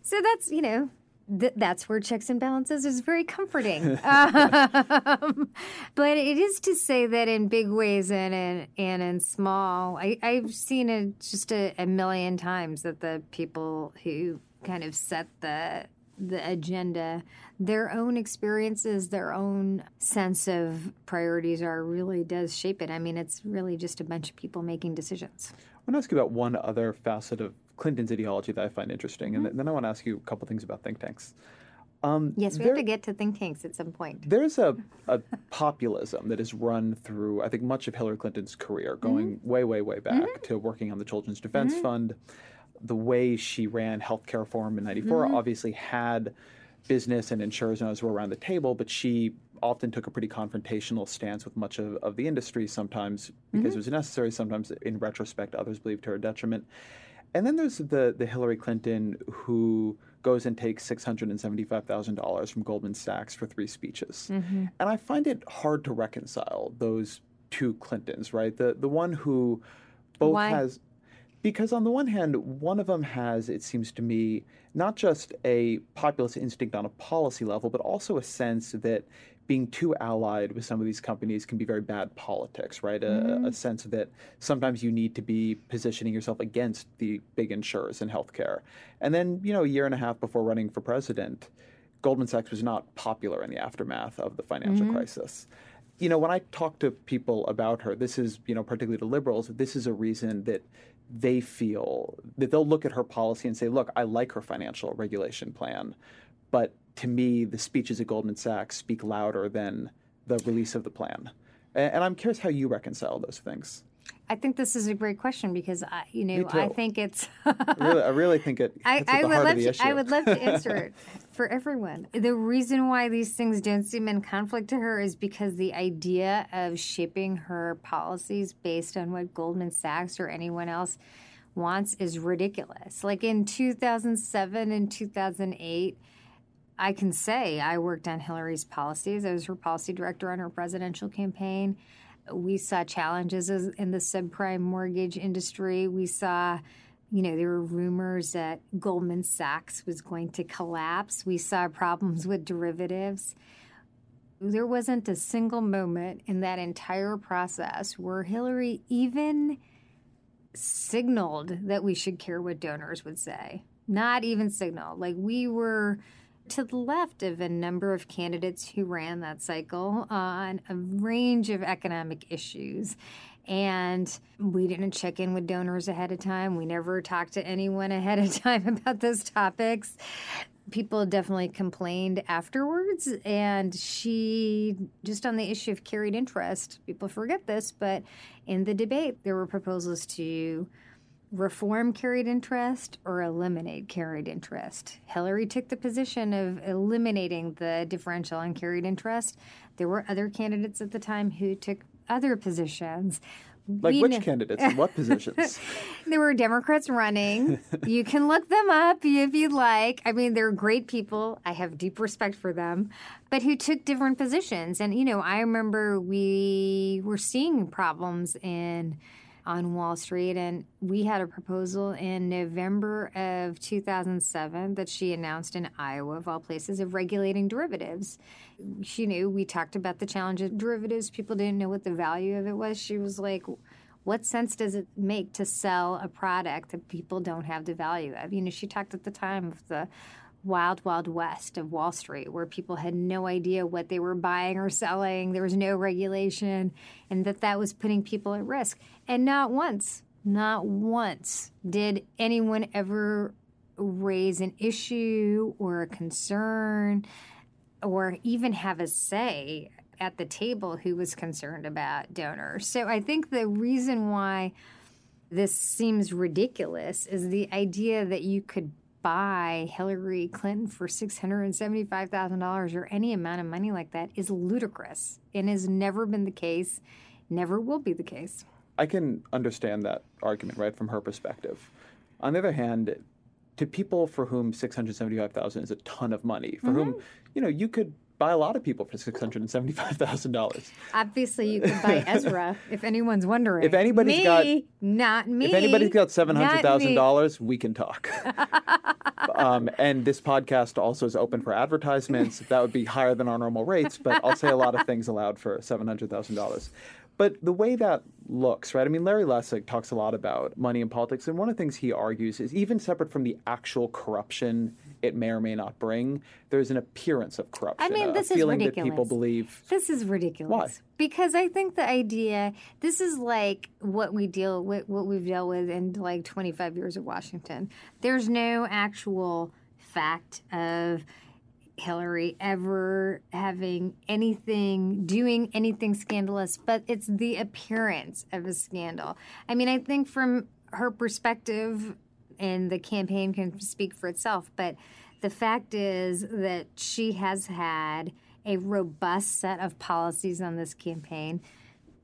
so that's, you know, th- that's where checks and balances is very comforting. um, but it is to say that in big ways and in, and in small, I, I've seen it just a, a million times that the people who kind of set the the agenda, their own experiences, their own sense of priorities are really does shape it. I mean, it's really just a bunch of people making decisions. I want to ask you about one other facet of Clinton's ideology that I find interesting, and mm-hmm. then I want to ask you a couple things about think tanks. Um, Yes, we there- have to get to think tanks at some point. There's a, a populism that is run through, I think, much of Hillary Clinton's career, mm-hmm. going way, way, way back mm-hmm. to working on the Children's Defense Fund. The way she ran healthcare reform in '94 obviously had business and insurers and others were around the table, but she often took a pretty confrontational stance with much of, of the industry, sometimes because it was necessary, sometimes in retrospect, others believed to her detriment. And then there's the the Hillary Clinton who goes and takes six hundred and seventy five thousand dollars from Goldman Sachs for three speeches, mm-hmm. and I find it hard to reconcile those two Clintons. Right, the the one who both Why? has because on the one hand, one of them has, it seems to me, not just a populist instinct on a policy level, but also a sense that being too allied with some of these companies can be very bad politics, right? A, a mm-hmm. sense that sometimes you need to be positioning yourself against the big insurers in healthcare. And then, you know, a year and a half before running for president, Goldman Sachs was not popular in the aftermath of the financial mm-hmm. crisis. You know, when I talk to people about her, this is, you know, particularly to liberals, this is a reason that they feel that they'll look at her policy and say, look, I like her financial regulation plan, but to me, the speeches at Goldman Sachs speak louder than the release of the plan. And, and I'm curious how you reconcile those things. I think this is a great question because I, you know. I think it's. really, I really think it. I, I would love to. I would love to answer it for everyone. The reason why these things don't seem in conflict to her is because the idea of shaping her policies based on what Goldman Sachs or anyone else wants is ridiculous. Like in 2007 and 2008, I can say I worked on Hillary's policies. I was her policy director on her presidential campaign. We saw challenges in the subprime mortgage industry. We saw, you know, there were rumors that Goldman Sachs was going to collapse. We saw problems with derivatives. There wasn't a single moment in that entire process where Hillary even signaled that we should care what donors would say. Not even signal. Like we were to the left of a number of candidates who ran that cycle on a range of economic issues. And we didn't check in with donors ahead of time. We never talked to anyone ahead of time about those topics. People definitely complained afterwards. And she, just on the issue of carried interest, people forget this, but in the debate, there were proposals to reform carried interest or eliminate carried interest. Hillary took the position of eliminating the differential on carried interest. There were other candidates at the time who took other positions. Like We which kn- candidates and what positions? there were Democrats running. you can look them up if you'd like. I mean, they're great people. I have deep respect for them, but who took different positions. And, you know, I remember we were seeing problems in on Wall Street, and we had a proposal in November of 2007 that she announced in Iowa, of all places, of regulating derivatives. She knew we talked about the challenge of derivatives. People didn't know what the value of it was. She was like, what sense does it make to sell a product that people don't have the value of? You know, she talked at the time of the wild, wild west of Wall Street, where people had no idea what they were buying or selling. There was no regulation, and that that was putting people at risk. And not once, not once did anyone ever raise an issue or a concern or even have a say at the table who was concerned about donors. So I think the reason why this seems ridiculous is the idea that you could buy Hillary Clinton for $675,000 or any amount of money like that is ludicrous and has never been the case, never will be the case. I can understand that argument, right, from her perspective. On the other hand, to people for whom six hundred seventy-five thousand is a ton of money, for whom mm-hmm. you know you could buy a lot of people for six hundred and seventy-five thousand dollars. Obviously, you could buy Ezra if anyone's wondering. If anybody's me, got- not me. If anybody's got seven hundred thousand dollars, we can talk. um, and this podcast also is open for advertisements. That would be higher than our normal rates, but I'll say a lot of things aloud for seven hundred thousand dollars. But the way that looks, right? I mean, Larry Lessig talks a lot about money in politics, and one of the things he argues is even separate from the actual corruption it may or may not bring, there's an appearance of corruption. I mean, a- this a is feeling that ridiculous. people believe. This is ridiculous. Why? Because I think the idea this is like what we deal with what we've dealt with in like 25 years of Washington. There's no actual fact of Hillary ever having anything, doing anything scandalous, but it's the appearance of a scandal. I mean, I think from her perspective, and the campaign can speak for itself, but the fact is that she has had a robust set of policies on this campaign.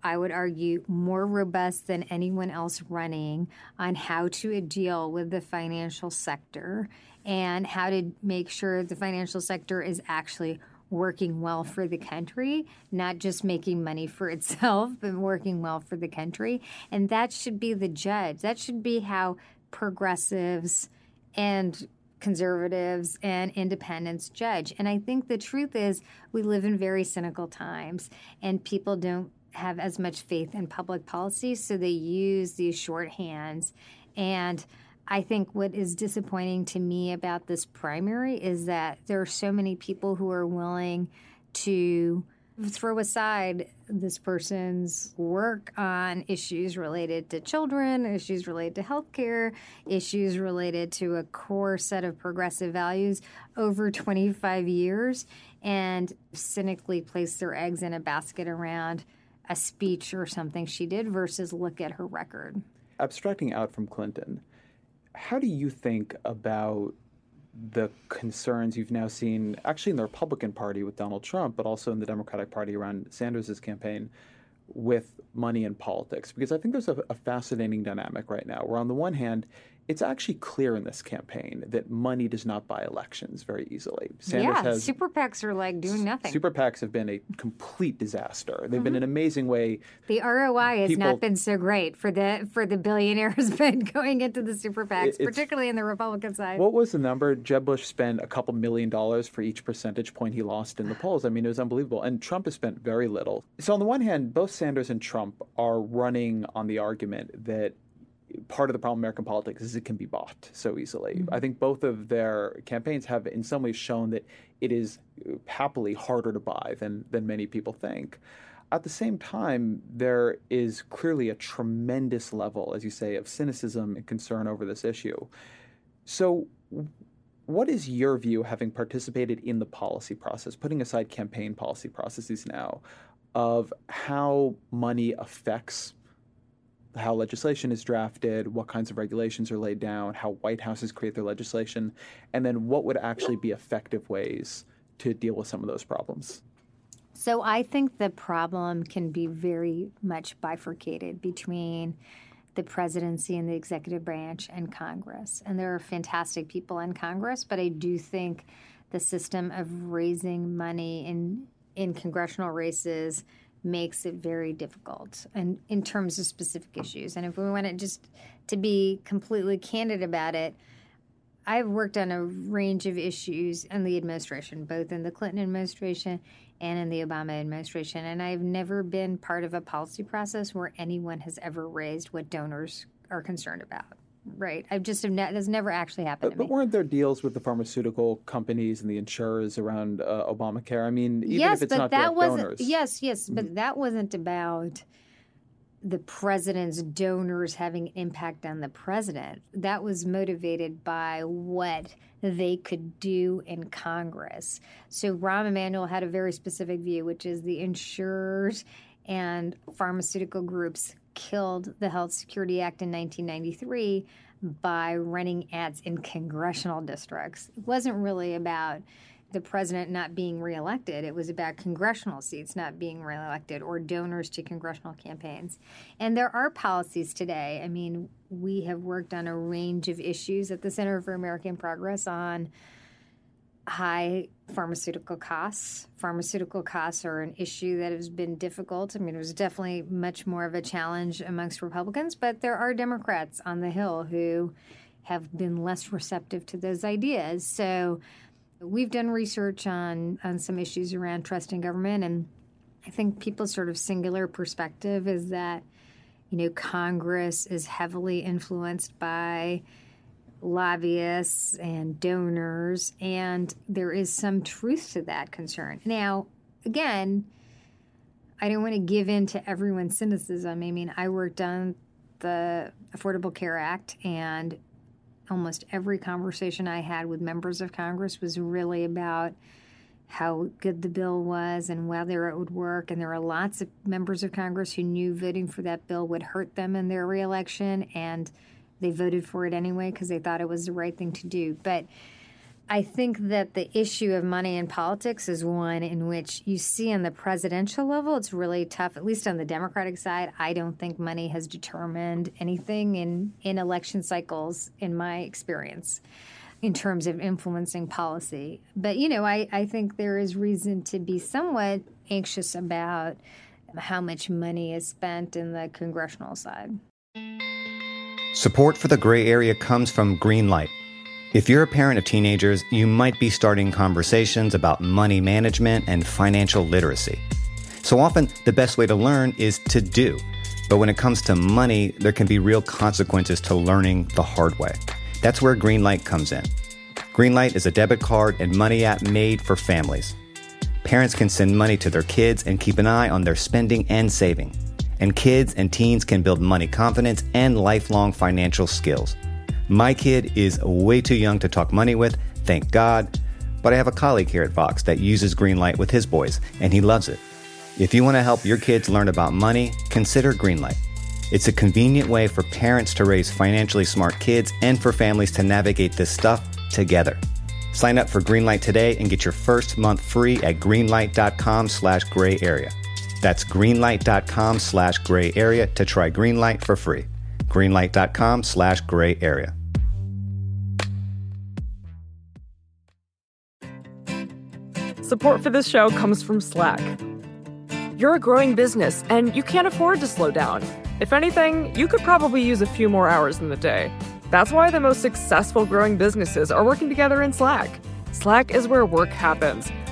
I would argue more robust than anyone else running on how to deal with the financial sector and how to make sure the financial sector is actually working well for the country, not just making money for itself, but working well for the country. And that should be the judge. That should be how progressives and conservatives and independents judge. And I think the truth is we live in very cynical times and people don't have as much faith in public policy, so they use these shorthands. And I think what is disappointing to me about this primary is that there are so many people who are willing to throw aside this person's work on issues related to children, issues related to healthcare, issues related to a core set of progressive values over 25 years, and cynically place their eggs in a basket around a speech or something she did versus look at her record. Abstracting out from Clinton, how do you think about the concerns you've now seen actually in the Republican Party with Donald Trump, but also in the Democratic Party around Sanders' campaign with money in politics? Because I think there's a, a fascinating dynamic right now where, on the one hand, it's actually clear in this campaign that money does not buy elections very easily. Sanders yeah, has, super PACs are like doing nothing. Super PACs have been a complete disaster. They've mm-hmm. been an amazing way. The ROI has not been so great for the for the billionaires been going into the super PACs, particularly in the Republican side. What was the number? Jeb Bush spent a couple million dollars for each percentage point he lost in the polls. I mean, it was unbelievable. And Trump has spent very little. So on the one hand, both Sanders and Trump are running on the argument that part of the problem in American politics is it can be bought so easily. Mm-hmm. I think both of their campaigns have, in some ways, shown that it is happily harder to buy than than many people think. At the same time, there is clearly a tremendous level, as you say, of cynicism and concern over this issue. So, what is your view, having participated in the policy process, putting aside campaign policy processes now, of how money affects how legislation is drafted, what kinds of regulations are laid down, how White Houses create their legislation, and then what would actually be effective ways to deal with some of those problems. So I think the problem can be very much bifurcated between the presidency and the executive branch and Congress. And there are fantastic people in Congress, but I do think the system of raising money in in congressional races makes it very difficult and in terms of specific issues. And if we want to just to be completely candid about it, I've worked on a range of issues in the administration, both in the Clinton administration and in the Obama administration. And I've never been part of a policy process where anyone has ever raised what donors are concerned about. Right. I've just have ne- that's never actually happened. But, but weren't there deals with the pharmaceutical companies and the insurers around uh, Obamacare? I mean, even yes, if it's but not that wasn't. donors. Yes, yes, but mm-hmm. that wasn't about the president's donors having impact on the president. That was motivated by what they could do in Congress. So Rahm Emanuel had a very specific view, which is the insurers and pharmaceutical groups killed the Health Security Act in 1993 by running ads in congressional districts. It wasn't really about the president not being reelected. It was about congressional seats not being reelected or donors to congressional campaigns. And there are policies today. I mean, we have worked on a range of issues at the Center for American Progress on high pharmaceutical costs. Pharmaceutical costs are an issue that has been difficult. I mean, it was definitely much more of a challenge amongst Republicans, but there are Democrats on the Hill who have been less receptive to those ideas. So we've done research on, on some issues around trust in government, and I think people's sort of singular perspective is that, you know, Congress is heavily influenced by lobbyists and donors, and there is some truth to that concern. Now, again, I don't want to give in to everyone's cynicism. I mean, I worked on the Affordable Care Act, and almost every conversation I had with members of Congress was really about how good the bill was and whether it would work. And there are lots of members of Congress who knew voting for that bill would hurt them in their reelection. And they voted for it anyway because they thought it was the right thing to do. But I think that the issue of money in politics is one in which you see on the presidential level, it's really tough, at least on the Democratic side. I don't think money has determined anything in, in election cycles, in my experience, in terms of influencing policy. But, you know, I, I think there is reason to be somewhat anxious about how much money is spent in the congressional side. Support for the gray area comes from Greenlight. If you're a parent of teenagers, you might be starting conversations about money management and financial literacy. So often, the best way to learn is to do. But when it comes to money, there can be real consequences to learning the hard way. That's where Greenlight comes in. Greenlight is a debit card and money app made for families. Parents can send money to their kids and keep an eye on their spending and saving. And kids and teens can build money confidence and lifelong financial skills. My kid is way too young to talk money with, thank God, but I have a colleague here at Vox that uses Greenlight with his boys, and he loves it. If you want to help your kids learn about money, consider Greenlight. It's a convenient way for parents to raise financially smart kids and for families to navigate this stuff together. Sign up for Greenlight today and get your first month free at greenlight.com slash gray area. That's greenlight.com slash gray area to try Greenlight for free. Greenlight.com slash gray area. Support for this show comes from Slack. You're a growing business and you can't afford to slow down. If anything, you could probably use a few more hours in the day. That's why the most successful growing businesses are working together in Slack. Slack is where work happens,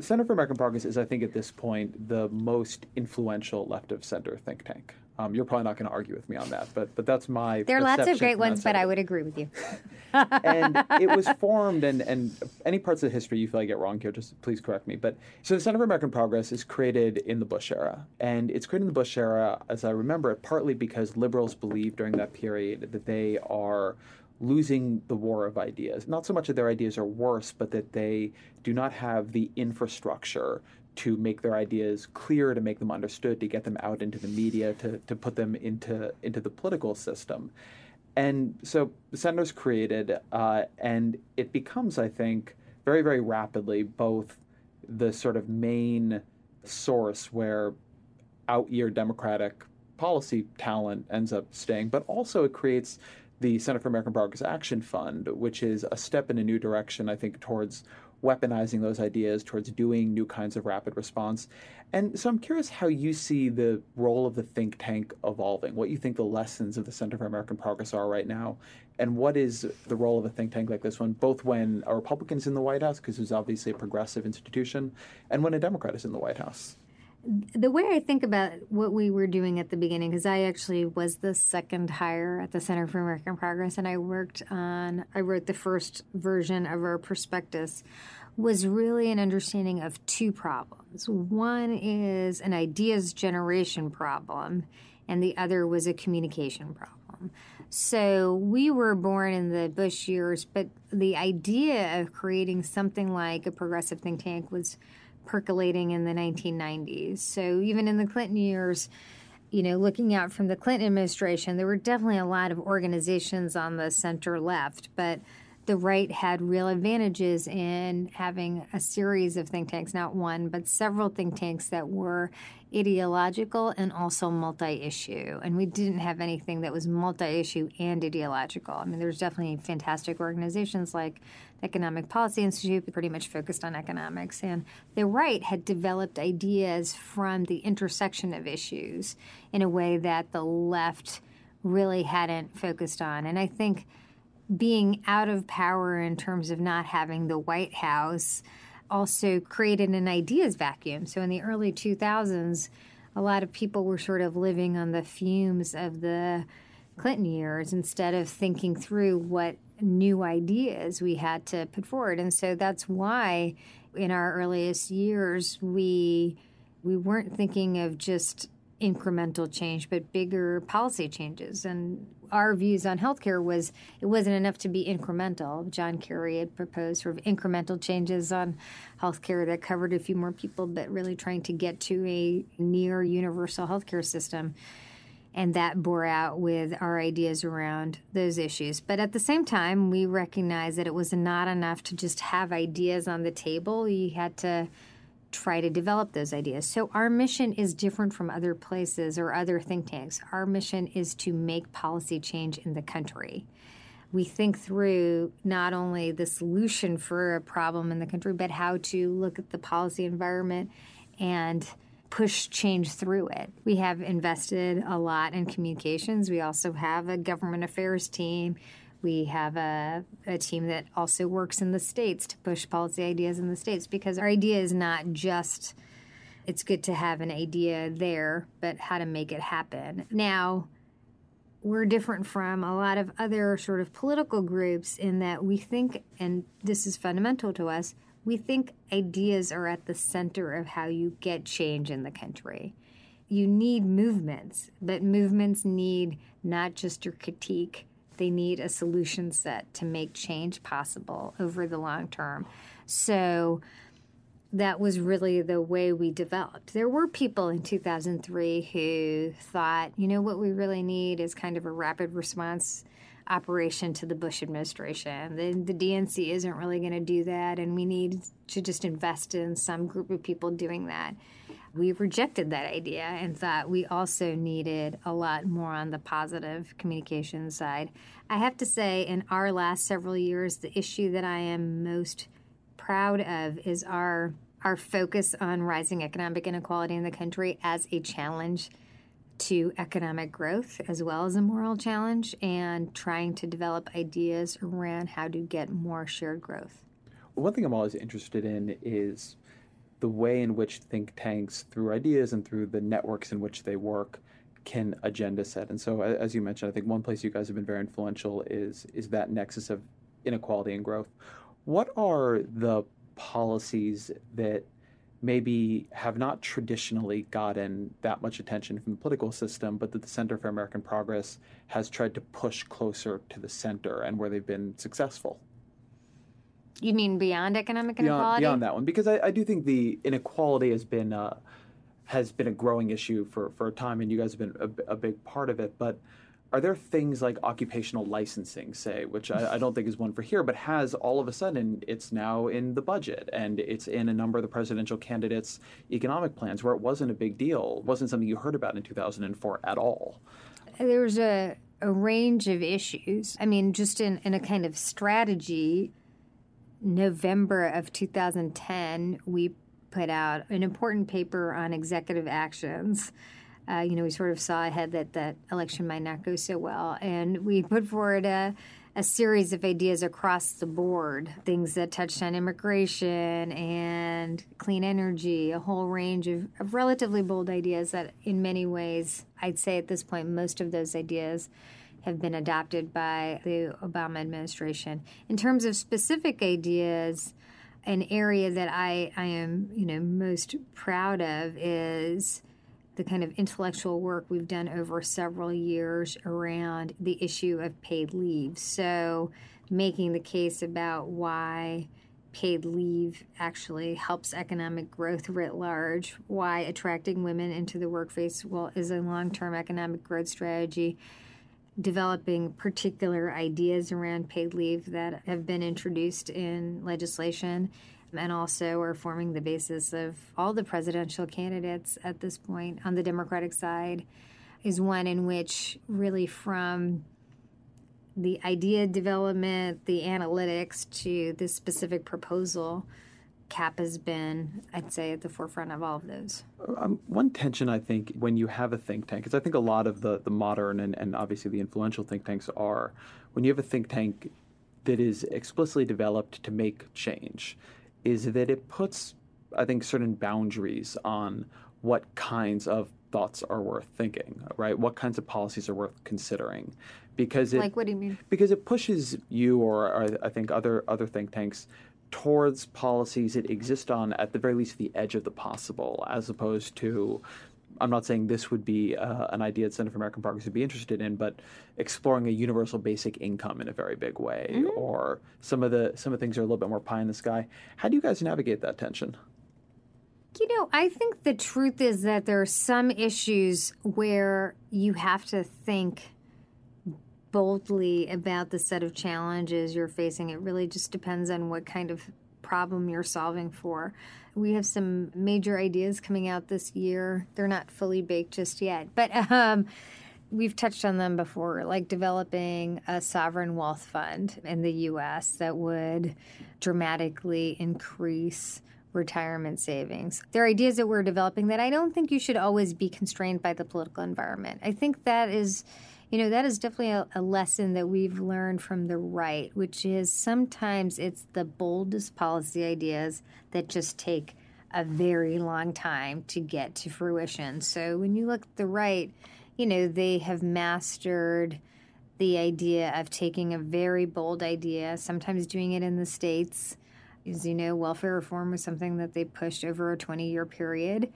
Center for American Progress is, I think, at this point, the most influential left of center think tank. Um, you're probably not going to argue with me on that, but but that's my. There are lots of great ones, but I would agree with you. and it was formed and, and any parts of history you feel I get wrong here, just please correct me. But so the Center for American Progress is created in the Bush era. And it's created in the Bush era, as I remember it, partly because liberals believe during that period that they are losing the war of ideas. Not so much that their ideas are worse, but that they do not have the infrastructure to make their ideas clear, to make them understood, to get them out into the media, to, to put them into, into the political system. And so center's created, uh, and it becomes, I think, very, very rapidly both the sort of main source where out year Democratic policy talent ends up staying, but also it creates the Center for American Progress Action Fund, which is a step in a new direction, I think, towards weaponizing those ideas, towards doing new kinds of rapid response. And so I'm curious how you see the role of the think tank evolving, what you think the lessons of the Center for American Progress are right now, and what is the role of a think tank like this one, both when a Republican's in the White House, because it's obviously a progressive institution, and when a Democrat is in the White House. The way I think about what we were doing at the beginning, because I actually was the second hire at the Center for American Progress, and I worked on, I wrote the first version of our prospectus, was really an understanding of two problems. One is an ideas generation problem, and the other was a communication problem. So we were born in the Bush years, but the idea of creating something like a progressive think tank was percolating in the 1990s. So even in the Clinton years, you know, looking out from the Clinton administration, there were definitely a lot of organizations on the center left, but the right had real advantages in having a series of think tanks, not one, but several think tanks that were ideological and also multi issue. And we didn't have anything that was multi issue and ideological. I mean, there's definitely fantastic organizations like the Economic Policy Institute, pretty much focused on economics. And the right had developed ideas from the intersection of issues in a way that the left really hadn't focused on. And I think being out of power in terms of not having the White House also created an ideas vacuum. So in the early 2000s, a lot of people were sort of living on the fumes of the Clinton years instead of thinking through what new ideas we had to put forward. And so that's why in our earliest years we we weren't thinking of just incremental change, but bigger policy changes. And our views on healthcare was it wasn't enough to be incremental. John Kerry had proposed sort of incremental changes on healthcare that covered a few more people, but really trying to get to a near universal healthcare system. And that bore out with our ideas around those issues. But at the same time, we recognized that it was not enough to just have ideas on the table. You had to try to develop those ideas. So our mission is different from other places or other think tanks. Our mission is to make policy change in the country. We think through not only the solution for a problem in the country, but how to look at the policy environment and push change through it. We have invested a lot in communications. We also have a government affairs team. We have a, a team that also works in the states to push policy ideas in the states because our idea is not just it's good to have an idea there, but how to make it happen. Now, we're different from a lot of other sort of political groups in that we think, and this is fundamental to us, we think ideas are at the center of how you get change in the country. You need movements, but movements need not just your critique, they need a solution set to make change possible over the long term. So that was really the way we developed. There were people in 2003 who thought, you know, what we really need is kind of a rapid response operation to the Bush administration. The, the DNC isn't really going to do that, and we need to just invest in some group of people doing that. We rejected that idea and thought we also needed a lot more on the positive communication side. I have to say, in our last several years, the issue that I am most proud of is our our focus on rising economic inequality in the country as a challenge to economic growth as well as a moral challenge and trying to develop ideas around how to get more shared growth. One thing I'm always interested in is the way in which think tanks, through ideas and through the networks in which they work, can agenda set. And so, as you mentioned, I think one place you guys have been very influential is is that nexus of inequality and growth. What are the policies that maybe have not traditionally gotten that much attention from the political system, but that the Center for American Progress has tried to push closer to the center and where they've been successful. You mean beyond economic beyond, inequality? Beyond that one, because I, I do think the inequality has been uh, has been a growing issue for, for a time, and you guys have been a, a big part of it. But are there things like occupational licensing, say, which I, I, don't think is one for here, but has all of a sudden it's now in the budget and it's in a number of the presidential candidates' economic plans where it wasn't a big deal, wasn't something you heard about in 2004 at all? There's a, a range of issues. I mean, just in, in a kind of strategy, November of 2010, we put out an important paper on executive actions uh, you know, we sort of saw ahead that that election might not go so well. And we put forward a, a series of ideas across the board, things that touched on immigration and clean energy, a whole range of, of relatively bold ideas that, in many ways, I'd say at this point, most of those ideas have been adopted by the Obama administration. In terms of specific ideas, an area that I, I am, you know, most proud of is the kind of intellectual work we've done over several years around the issue of paid leave. So, making the case about why paid leave actually helps economic growth writ large, why attracting women into the workforce well is a long-term economic growth strategy, developing particular ideas around paid leave that have been introduced in legislation and also are forming the basis of all the presidential candidates at this point on the Democratic side, is one in which, really, from the idea development, the analytics to this specific proposal, CAP has been, I'd say, at the forefront of all of those. Um, one tension, I think, when you have a think tank, because I think a lot of the, the modern and, and obviously the influential think tanks are, when you have a think tank that is explicitly developed to make change, is that it puts, I think, certain boundaries on what kinds of thoughts are worth thinking, right? What kinds of policies are worth considering, because it, like what do you mean? Because it pushes you or, or I think other other think tanks towards policies that exist on at the very least the edge of the possible, as opposed to I'm not saying this would be uh, an idea that Center for American Progress would be interested in, but exploring a universal basic income in a very big way, mm-hmm. or some of the some of the things are a little bit more pie in the sky. How do you guys navigate that tension? You know, I think the truth is that there are some issues where you have to think boldly about the set of challenges you're facing. It really just depends on what kind of problem you're solving for. We have some major ideas coming out this year. They're not fully baked just yet, but um, we've touched on them before, like developing a sovereign wealth fund in the U.S. that would dramatically increase retirement savings. There are ideas that we're developing that I don't think you should always be constrained by the political environment. I think that is, you know, that is definitely a, a lesson that we've learned from the right, which is sometimes it's the boldest policy ideas that just take a very long time to get to fruition. So when you look at the right, you know, they have mastered the idea of taking a very bold idea, sometimes doing it in the States. As you know, welfare reform was something that they pushed over a 20 year period.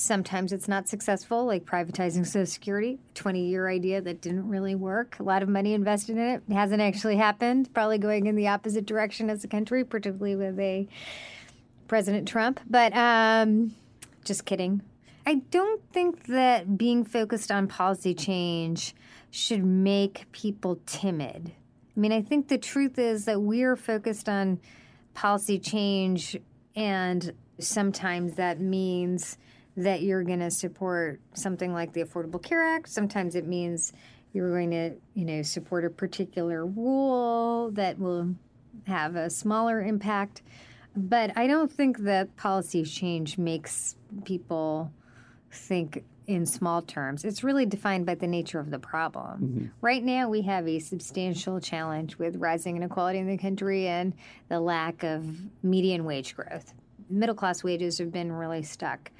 Sometimes it's not successful, like privatizing Social Security, 20 year idea that didn't really work. A lot of money invested in it. it hasn't actually happened, probably going in the opposite direction as a country, particularly with a President Trump. But um, just kidding. I don't think that being focused on policy change should make people timid. I mean, I think the truth is that we're focused on policy change, and sometimes that means that you're going to support something like the Affordable Care Act. Sometimes it means you're going to, you know, support a particular rule that will have a smaller impact. But I don't think that policy change makes people think in small terms. It's really defined by the nature of the problem. Mm-hmm. Right now, we have a substantial challenge with rising inequality in the country and the lack of median wage growth. Middle class wages have been really stuck.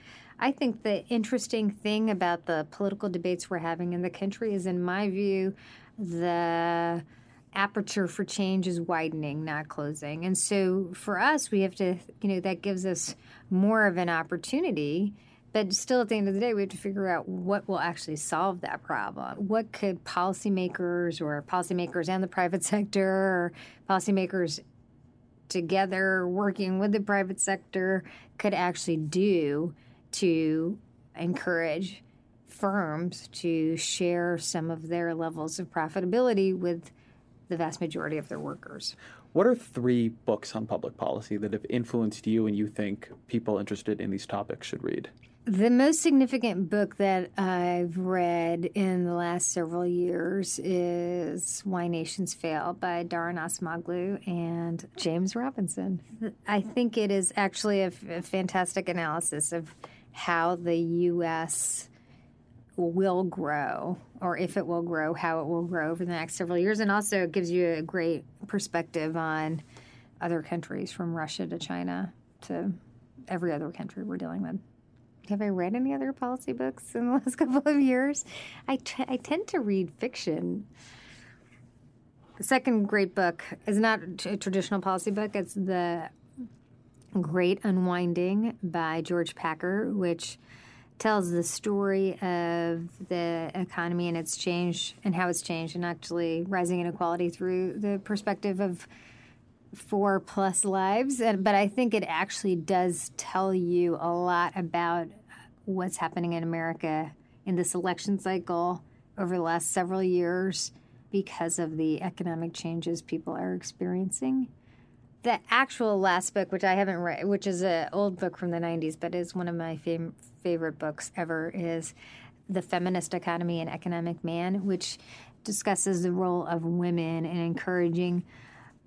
I think the interesting thing about the political debates we're having in the country is, in my view, the aperture for change is widening, not closing. And so for us, we have to, you know, that gives us more of an opportunity but still, at the end of the day, we have to figure out what will actually solve that problem. What could policymakers or policymakers and the private sector or policymakers together working with the private sector could actually do to encourage firms to share some of their levels of profitability with the vast majority of their workers. What are three books on public policy that have influenced you and you think people interested in these topics should read? The most significant book that I've read in the last several years is Why Nations Fail by Daron Acemoglu and James Robinson. I think it is actually a, f- a fantastic analysis of how the U.S. will grow, or if it will grow, how it will grow over the next several years, and also gives you a great perspective on other countries from Russia to China to every other country we're dealing with. Have I read any other policy books in the last couple of years? I, t- I tend to read fiction. The second great book is not a traditional policy book. It's the Great Unwinding by George Packer, which tells the story of the economy and its change and how it's changed, and actually rising inequality through the perspective of four plus lives. But I think it actually does tell you a lot about what's happening in America in this election cycle over the last several years because of the economic changes people are experiencing. The actual last book, which I haven't read, which is an old book from the 90s, but is one of my favorite books ever, is The Feminist Economy and Economic Man, which discusses the role of women in encouraging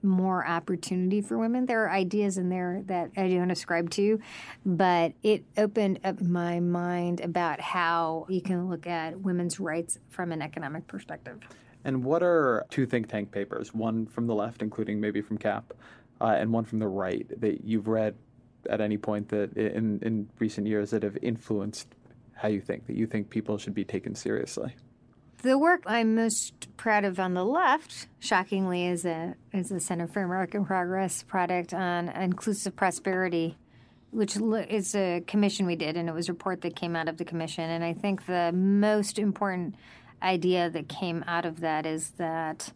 more opportunity for women. There are ideas in there that I don't ascribe to, but it opened up my mind about how you can look at women's rights from an economic perspective. And what are two think tank papers, one from the left, including maybe from CAP, uh, and one from the right, that you've read at any point that in, in recent years that have influenced how you think, that you think people should be taken seriously? The work I'm most proud of on the left, shockingly, is a is the Center for American Progress product on inclusive prosperity, which is a commission we did, and it was a report that came out of the commission. And I think the most important idea that came out of that is that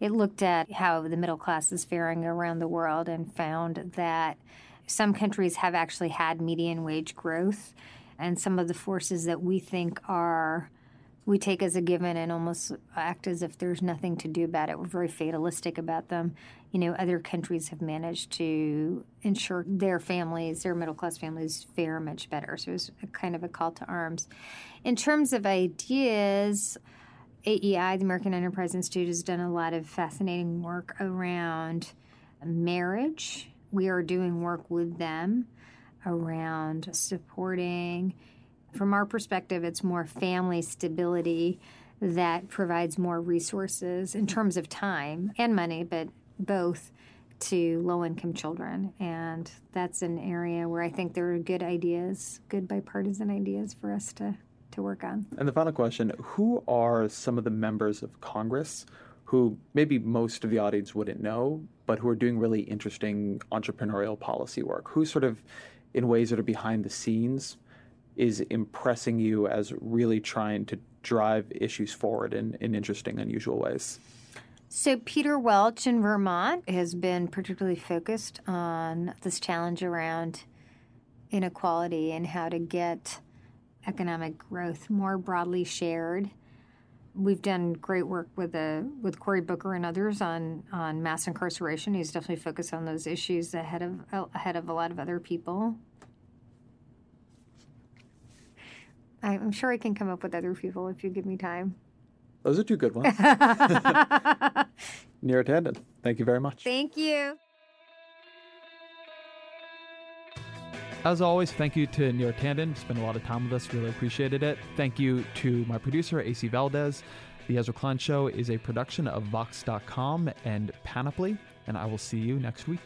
it looked at how the middle class is faring around the world and found that some countries have actually had median wage growth, and some of the forces that we think are we take as a given and almost act as if there's nothing to do about it. We're very fatalistic about them. You know, other countries have managed to ensure their families, their middle class families, fare much better. So it's kind of a call to arms. In terms of ideas, AEI, the American Enterprise Institute, has done a lot of fascinating work around marriage. We are doing work with them around supporting. From our perspective, it's more family stability that provides more resources in terms of time and money, but both to low income children. And that's an area where I think there are good ideas, good bipartisan ideas for us to, to work on. And the final question Who are some of the members of Congress who maybe most of the audience wouldn't know, but who are doing really interesting entrepreneurial policy work? Who sort of, in ways that are behind the scenes, is impressing you as really trying to drive issues forward in, in interesting, unusual ways? So, Peter Welch in Vermont has been particularly focused on this challenge around inequality and how to get economic growth more broadly shared. We've done great work with uh, with Cory Booker and others on on mass incarceration. He's definitely focused on those issues ahead of ahead of a lot of other people. I'm sure I can come up with other people if you give me time. Those are two good ones. Neera Tanden, thank you very much. Thank you. As always, thank you to Neera Tanden. Spent a lot of time with us. Really appreciated it. Thank you to my producer, AC Valdez. The Ezra Klein Show is a production of Vox.com and Panoply, and I will see you next week.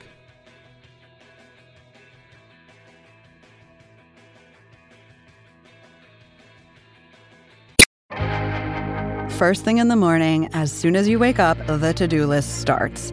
First thing in the morning, as soon as you wake up, the to do list starts.